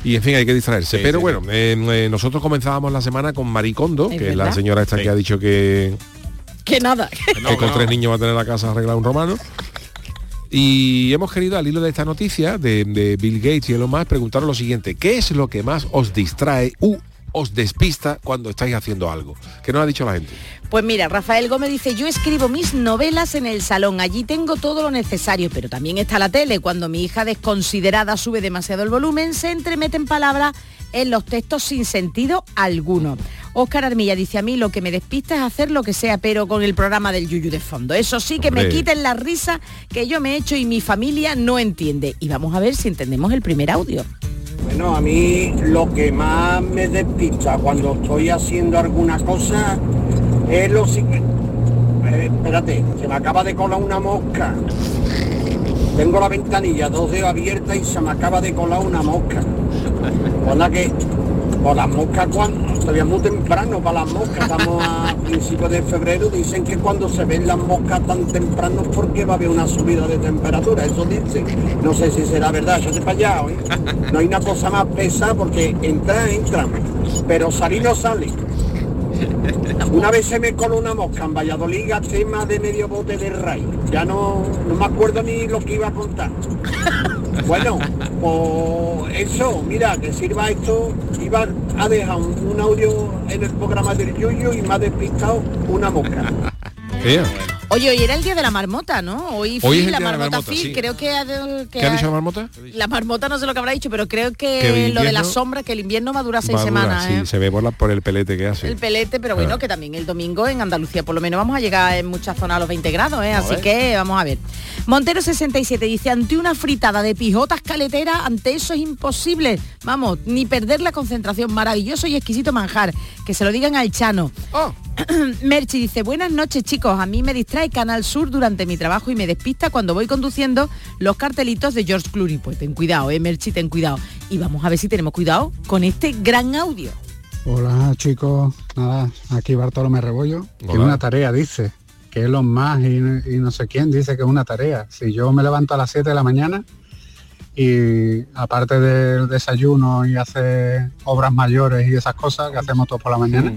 Y en fin, hay que distraerse. Sí, Pero sí, bueno, eh, eh, nosotros comenzábamos la semana con Maricondo, que es la señora esta que ha dicho que, Que nada. que con tres niños va a tener la casa arreglada un romano. Y hemos querido, al hilo de esta noticia de, de Bill Gates y Elon Musk, preguntaros lo siguiente. ¿Qué es lo que más os distrae u os despista cuando estáis haciendo algo? ¿Qué nos ha dicho la gente? Pues mira, Rafael Gómez dice, yo escribo mis novelas en el salón, allí tengo todo lo necesario, pero también está la tele. Cuando mi hija desconsiderada sube demasiado el volumen, se entremete en palabras en los textos sin sentido alguno. Óscar Armilla dice, a mí lo que me despista es hacer lo que sea, pero con el programa del Yuyu de fondo. Eso sí que me quiten la risa que yo me he hecho y mi familia no entiende. Y vamos a ver si entendemos el primer audio. Bueno, a mí lo que más me despista cuando estoy haciendo alguna cosa es lo siguiente. Eh, espérate, se me acaba de colar una mosca. Tengo la ventanilla dos dedos abierta y se me acaba de colar una mosca. Hola que por las moscas cuando todavía muy temprano para las moscas, estamos a principios de febrero, dicen que cuando se ven las moscas tan temprano es porque va a haber una subida de temperatura, eso dicen. No sé si será verdad, yo te para allá, ¿eh? No hay una cosa más pesada porque entrar, entran, pero salir no sale. Una vez se me coló una mosca en Valladolid, gasté más de medio bote de ray. Ya no, no me acuerdo ni lo que iba a contar. Bueno, pues eso, mira, que sirva esto, iba a dejar un, audio en el programa del Yuyo y me ha despistado una mosca. Oye, hoy era el día de la marmota, ¿no? Hoy, fui Hoy es el la día de la marmota, marmota, Phil, sí. creo que, ha de- que ¿Qué ha ha- dicho la marmota? La marmota no sé lo que habrá dicho, pero creo que, lo de la sombra, que el invierno va a durar seis semanas. sí, ¿eh? se ve por, la- por el pelete que hace. El pelete, pero bueno, que también el domingo en Andalucía por lo menos vamos a llegar en muchas zonas a los 20 grados, ¿eh? así ver. que vamos a ver. Montero 67 dice, ante una fritada de pijotas caleteras, ante eso es imposible, vamos, ni perder la concentración, maravilloso y exquisito manjar, que se lo digan al Chano. Oh. <clears throat> Merchi dice, buenas noches chicos, a mí me distrae Canal Sur durante mi trabajo y me despista cuando voy conduciendo los cartelitos de George Clooney. Pues ten cuidado, eh, Merchi, ten cuidado. Y vamos a ver si tenemos cuidado con este gran audio. Hola chicos, nada, aquí Bartolomé Rebollo. Que Hola. una tarea dice, que es lo más y, y no sé quién dice que es una tarea. Si yo me levanto a las 7 de la mañana y aparte del desayuno y hacer obras mayores y esas cosas que hacemos todos por la mañana,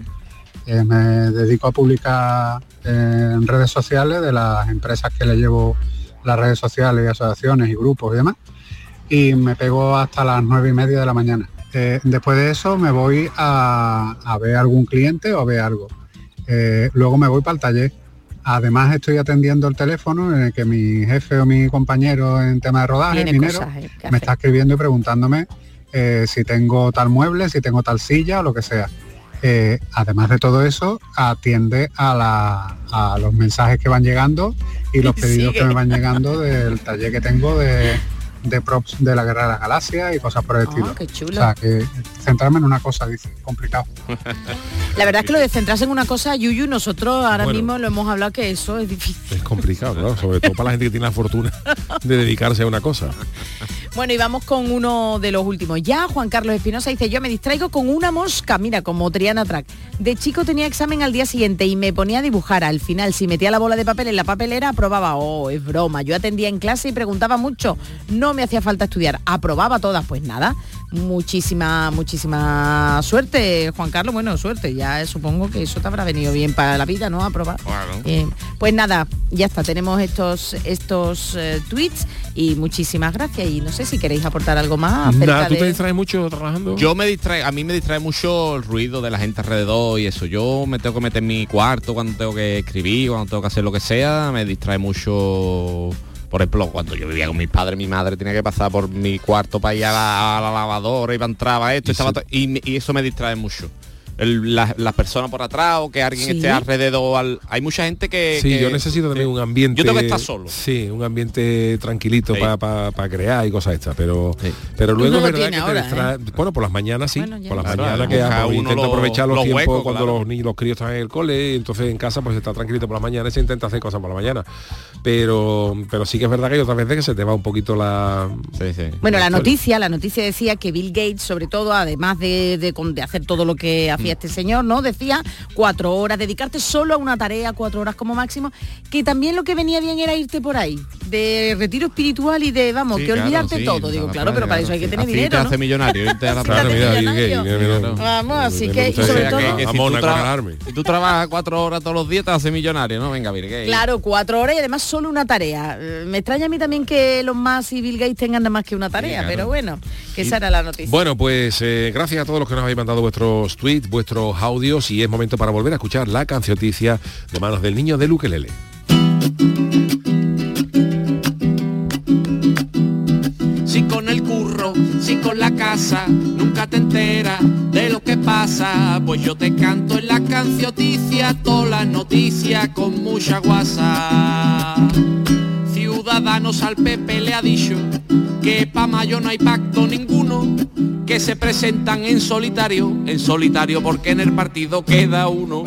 eh, me dedico a publicar eh, en redes sociales de las empresas que le llevo las redes sociales y asociaciones y grupos y demás. Y me pego hasta las nueve y media de la mañana. Eh, después de eso me voy a, a ver algún cliente o a ver algo. Eh, luego me voy para el taller. Además estoy atendiendo el teléfono en el que mi jefe o mi compañero en tema de rodaje, minero, me está escribiendo y preguntándome eh, si tengo tal mueble, si tengo tal silla o lo que sea. Eh, además de todo eso, atiende a, la- a los mensajes que van llegando y los <laughs> pedidos sigue. que me van llegando del taller que tengo de, de props de la Guerra de las Galaxias y cosas por el Ah, estilo. qué chulo. O sea, que centrarme en una cosa, dice, complicado. La verdad es que lo de centrarse en una cosa, Yuyu, nosotros ahora Bueno. mismo lo hemos hablado que eso es difícil. Es complicado, claro, sobre todo para la gente que tiene la fortuna de dedicarse a una cosa. Bueno, y vamos con uno de los últimos. Ya Juan Carlos Espinosa dice, yo me distraigo con una mosca, mira, como Triana Track. De chico tenía examen al día siguiente y me ponía a dibujar. Al final, si metía la bola de papel en la papelera, aprobaba. Oh, es broma. Yo atendía en clase y preguntaba mucho. No me hacía falta estudiar. Aprobaba todas. Pues nada, muchísima, muchísima suerte, Juan Carlos. Bueno, suerte. Ya supongo que eso te habrá venido bien para la vida, ¿no? Aprobar. Eh, pues nada, ya está, tenemos estos estos eh, tweets y muchísimas gracias. Y no sé si queréis aportar algo más Nada, ¿tú de- te distraes mucho trabajando? Yo me distrae, a mí me distrae mucho el ruido de la gente alrededor y eso. Yo me tengo que meter en mi cuarto cuando tengo que escribir, cuando tengo que hacer lo que sea, me distrae mucho. Por ejemplo, cuando yo vivía con mis padres, mi madre tenía que pasar por mi cuarto para ir a la, a la lavadora y para entrar a esto, estaba to- y, y eso me distrae mucho. El- la- las personas por atrás o que alguien Sí. esté alrededor. al- hay mucha gente que... Sí, que- yo necesito también un ambiente. Yo tengo que estar solo. Sí, un ambiente tranquilito Sí. para crear y cosas estas, pero pero luego no es lo verdad que te distrae- Bueno, por las mañanas sí, por las Claro, mañanas que hago, uno intento los- aprovechar los, los tiempos huecos, cuando claro. los niños, los críos están en el cole, y entonces en casa pues está tranquilito por la mañana y se intenta hacer cosas por la mañana. Pero pero sí que es verdad que hay otras veces que se te va un poquito la Bueno, la noticia, la noticia decía que Bill Gates, sobre todo, además de, de con- de hacer todo lo que hacía Mm. este señor, ¿no? Decía cuatro horas, dedicarte solo a una tarea, cuatro horas como máximo, que también lo que venía bien era irte por ahí, de retiro espiritual y de, vamos, Sí, que claro, olvidarte sí, todo. Digo, claro, pero para eso hay que tener Así dinero, te ¿no? <laughs> hace millonario, irte a la playa. Vamos, así que, y sobre todo... si, tú trabajas cuatro horas todos los días te hace millonario, ¿no? Venga, Bill Gates. Claro, cuatro horas y además solo una tarea. Eh, Me extraña a mí también que los más y Bill Gates tengan nada más que una tarea, claro. pero bueno, que esa era la noticia. Bueno, pues eh, gracias a todos los que nos habéis mandado vuestros tweets, vuestros audios y es momento para volver a escuchar la cancioticia de manos del niño de Luquelele. Si con el curro, si con la casa, nunca te enteras de lo que pasa. Pues yo te canto en la cancioticia, todas las noticias con mucha guasa. Ciudadanos al PP le ha dicho que pa' mayo no hay pacto ninguno, que se presentan en solitario, en solitario porque en el partido queda uno.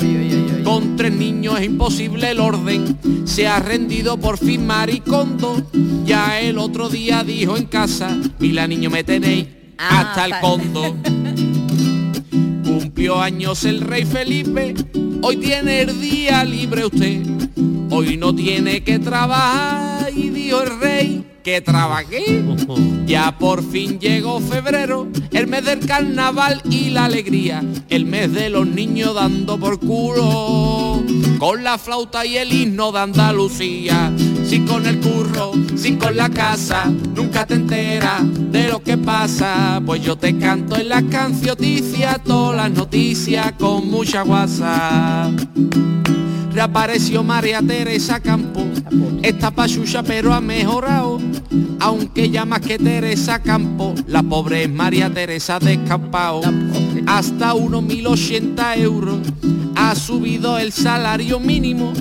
Con tres niños es imposible el orden, se ha rendido por fin Maricondo. Ya el otro día dijo en casa, y la niño me tenéis hasta el condo. <laughs> Cumplió años el rey Felipe, hoy tiene el día libre usted. Hoy no tiene que trabajar el rey que trabajé. Ya por fin llegó febrero, el mes del carnaval y la alegría, el mes de los niños dando por culo, con la flauta y el himno de Andalucía, si con el curro, si con la casa, nunca te enteras de lo que pasa, pues yo te canto en la cancioticia, todas las noticias con mucha guasa. Reapareció María Teresa Campo, está pachucha pero ha mejorado, aunque ya más que Teresa Campo, la pobre es María Teresa descampado, hasta unos 1080 euros. Ha subido el salario mínimo,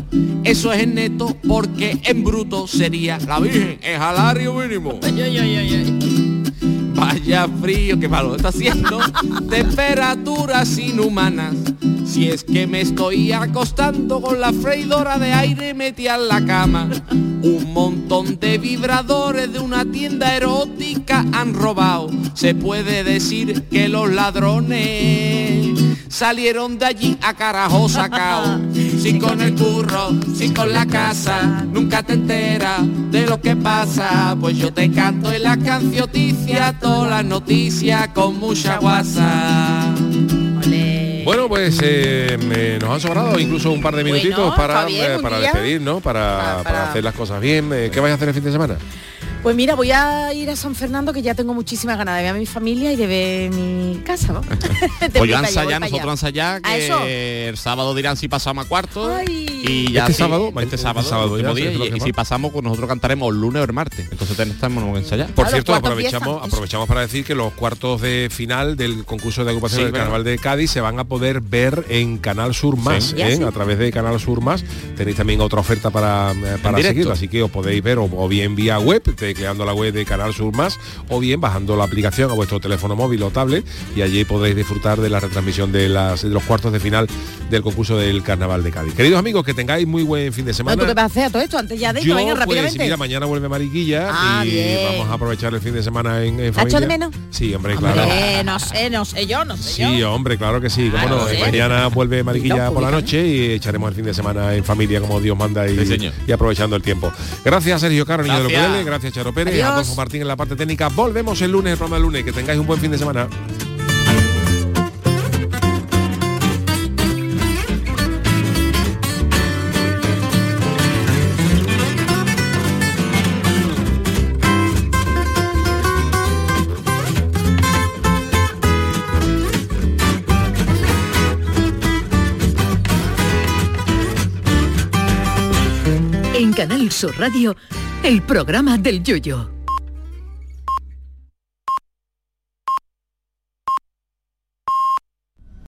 eso es en neto porque en bruto sería la Virgen, el salario mínimo. Vaya frío, que malo está haciendo. <laughs> Temperaturas inhumanas. Si es que me estoy acostando con la freidora de aire metida en la cama. Un montón de vibradores de una tienda erótica han robado. Se puede decir que los ladrones salieron de allí a carajo sacao. <laughs> Si con el curro, si con la casa, nunca te enteras de lo que pasa. Pues yo te canto en la cancioticia, todas las noticias con mucha guasa. Bueno, pues eh, me- nos han sobrado incluso un par de minutitos Bueno, para, bien, eh, para despedir, ¿no? Para, para hacer las cosas bien. Eh, ¿Qué vais a hacer el fin de semana? Pues mira, voy a ir a San Fernando que ya tengo muchísimas ganas de ver a mi familia y de ver mi casa. ¿no? <laughs> Pues yo nosotros allá. ensayar, ¿A eso? que el sábado dirán si pasamos a cuarto y ya Este sí, sábado, este este sábado, sábado el último ya, día, es lo y, si pasamos, pues nosotros cantaremos el lunes o el martes. Entonces tenemos que ensayar. Por cierto, aprovechamos, aprovechamos para decir que los cuartos de final del concurso de agrupación Sí, del. Carnaval de Cádiz se van a poder ver en Canal Sur Más, Sí. ¿eh? Ya, sí. a través de Canal Sur Más. Tenéis también otra oferta para, eh, para seguirlo, así que os podéis ver o, o bien vía web, te tecleando la web de Canal Sur Más o bien bajando la aplicación a vuestro teléfono móvil o tablet y allí podéis disfrutar de la retransmisión de, las, de los cuartos de final del concurso del Carnaval de Cádiz. Queridos amigos, que tengáis muy buen fin de semana. ¿Tú qué vas a hacer a todo esto antes ya de Yo, venga pues, rápidamente? mira, mañana vuelve Mariquilla Ah, y bien. vamos a aprovechar el fin de semana en, en ¿La familia. de menos? Sí, hombre, claro. Hombre, no sé, no sé yo, no sé Sí, yo. hombre, claro que sí. Claro, no. sí. Mañana vuelve Mariquilla por la noche y echaremos el fin de semana en familia como Dios manda y, Sí, señor. y aprovechando el tiempo. Gracias Sergio Caro, niño de los Gracias. Charo Pérez, Adiós. Adolfo Martín en la parte técnica. Volvemos el lunes, el programa del lunes. Que tengáis un buen fin de semana. En Canal Sur Radio, el programa del Yoyo.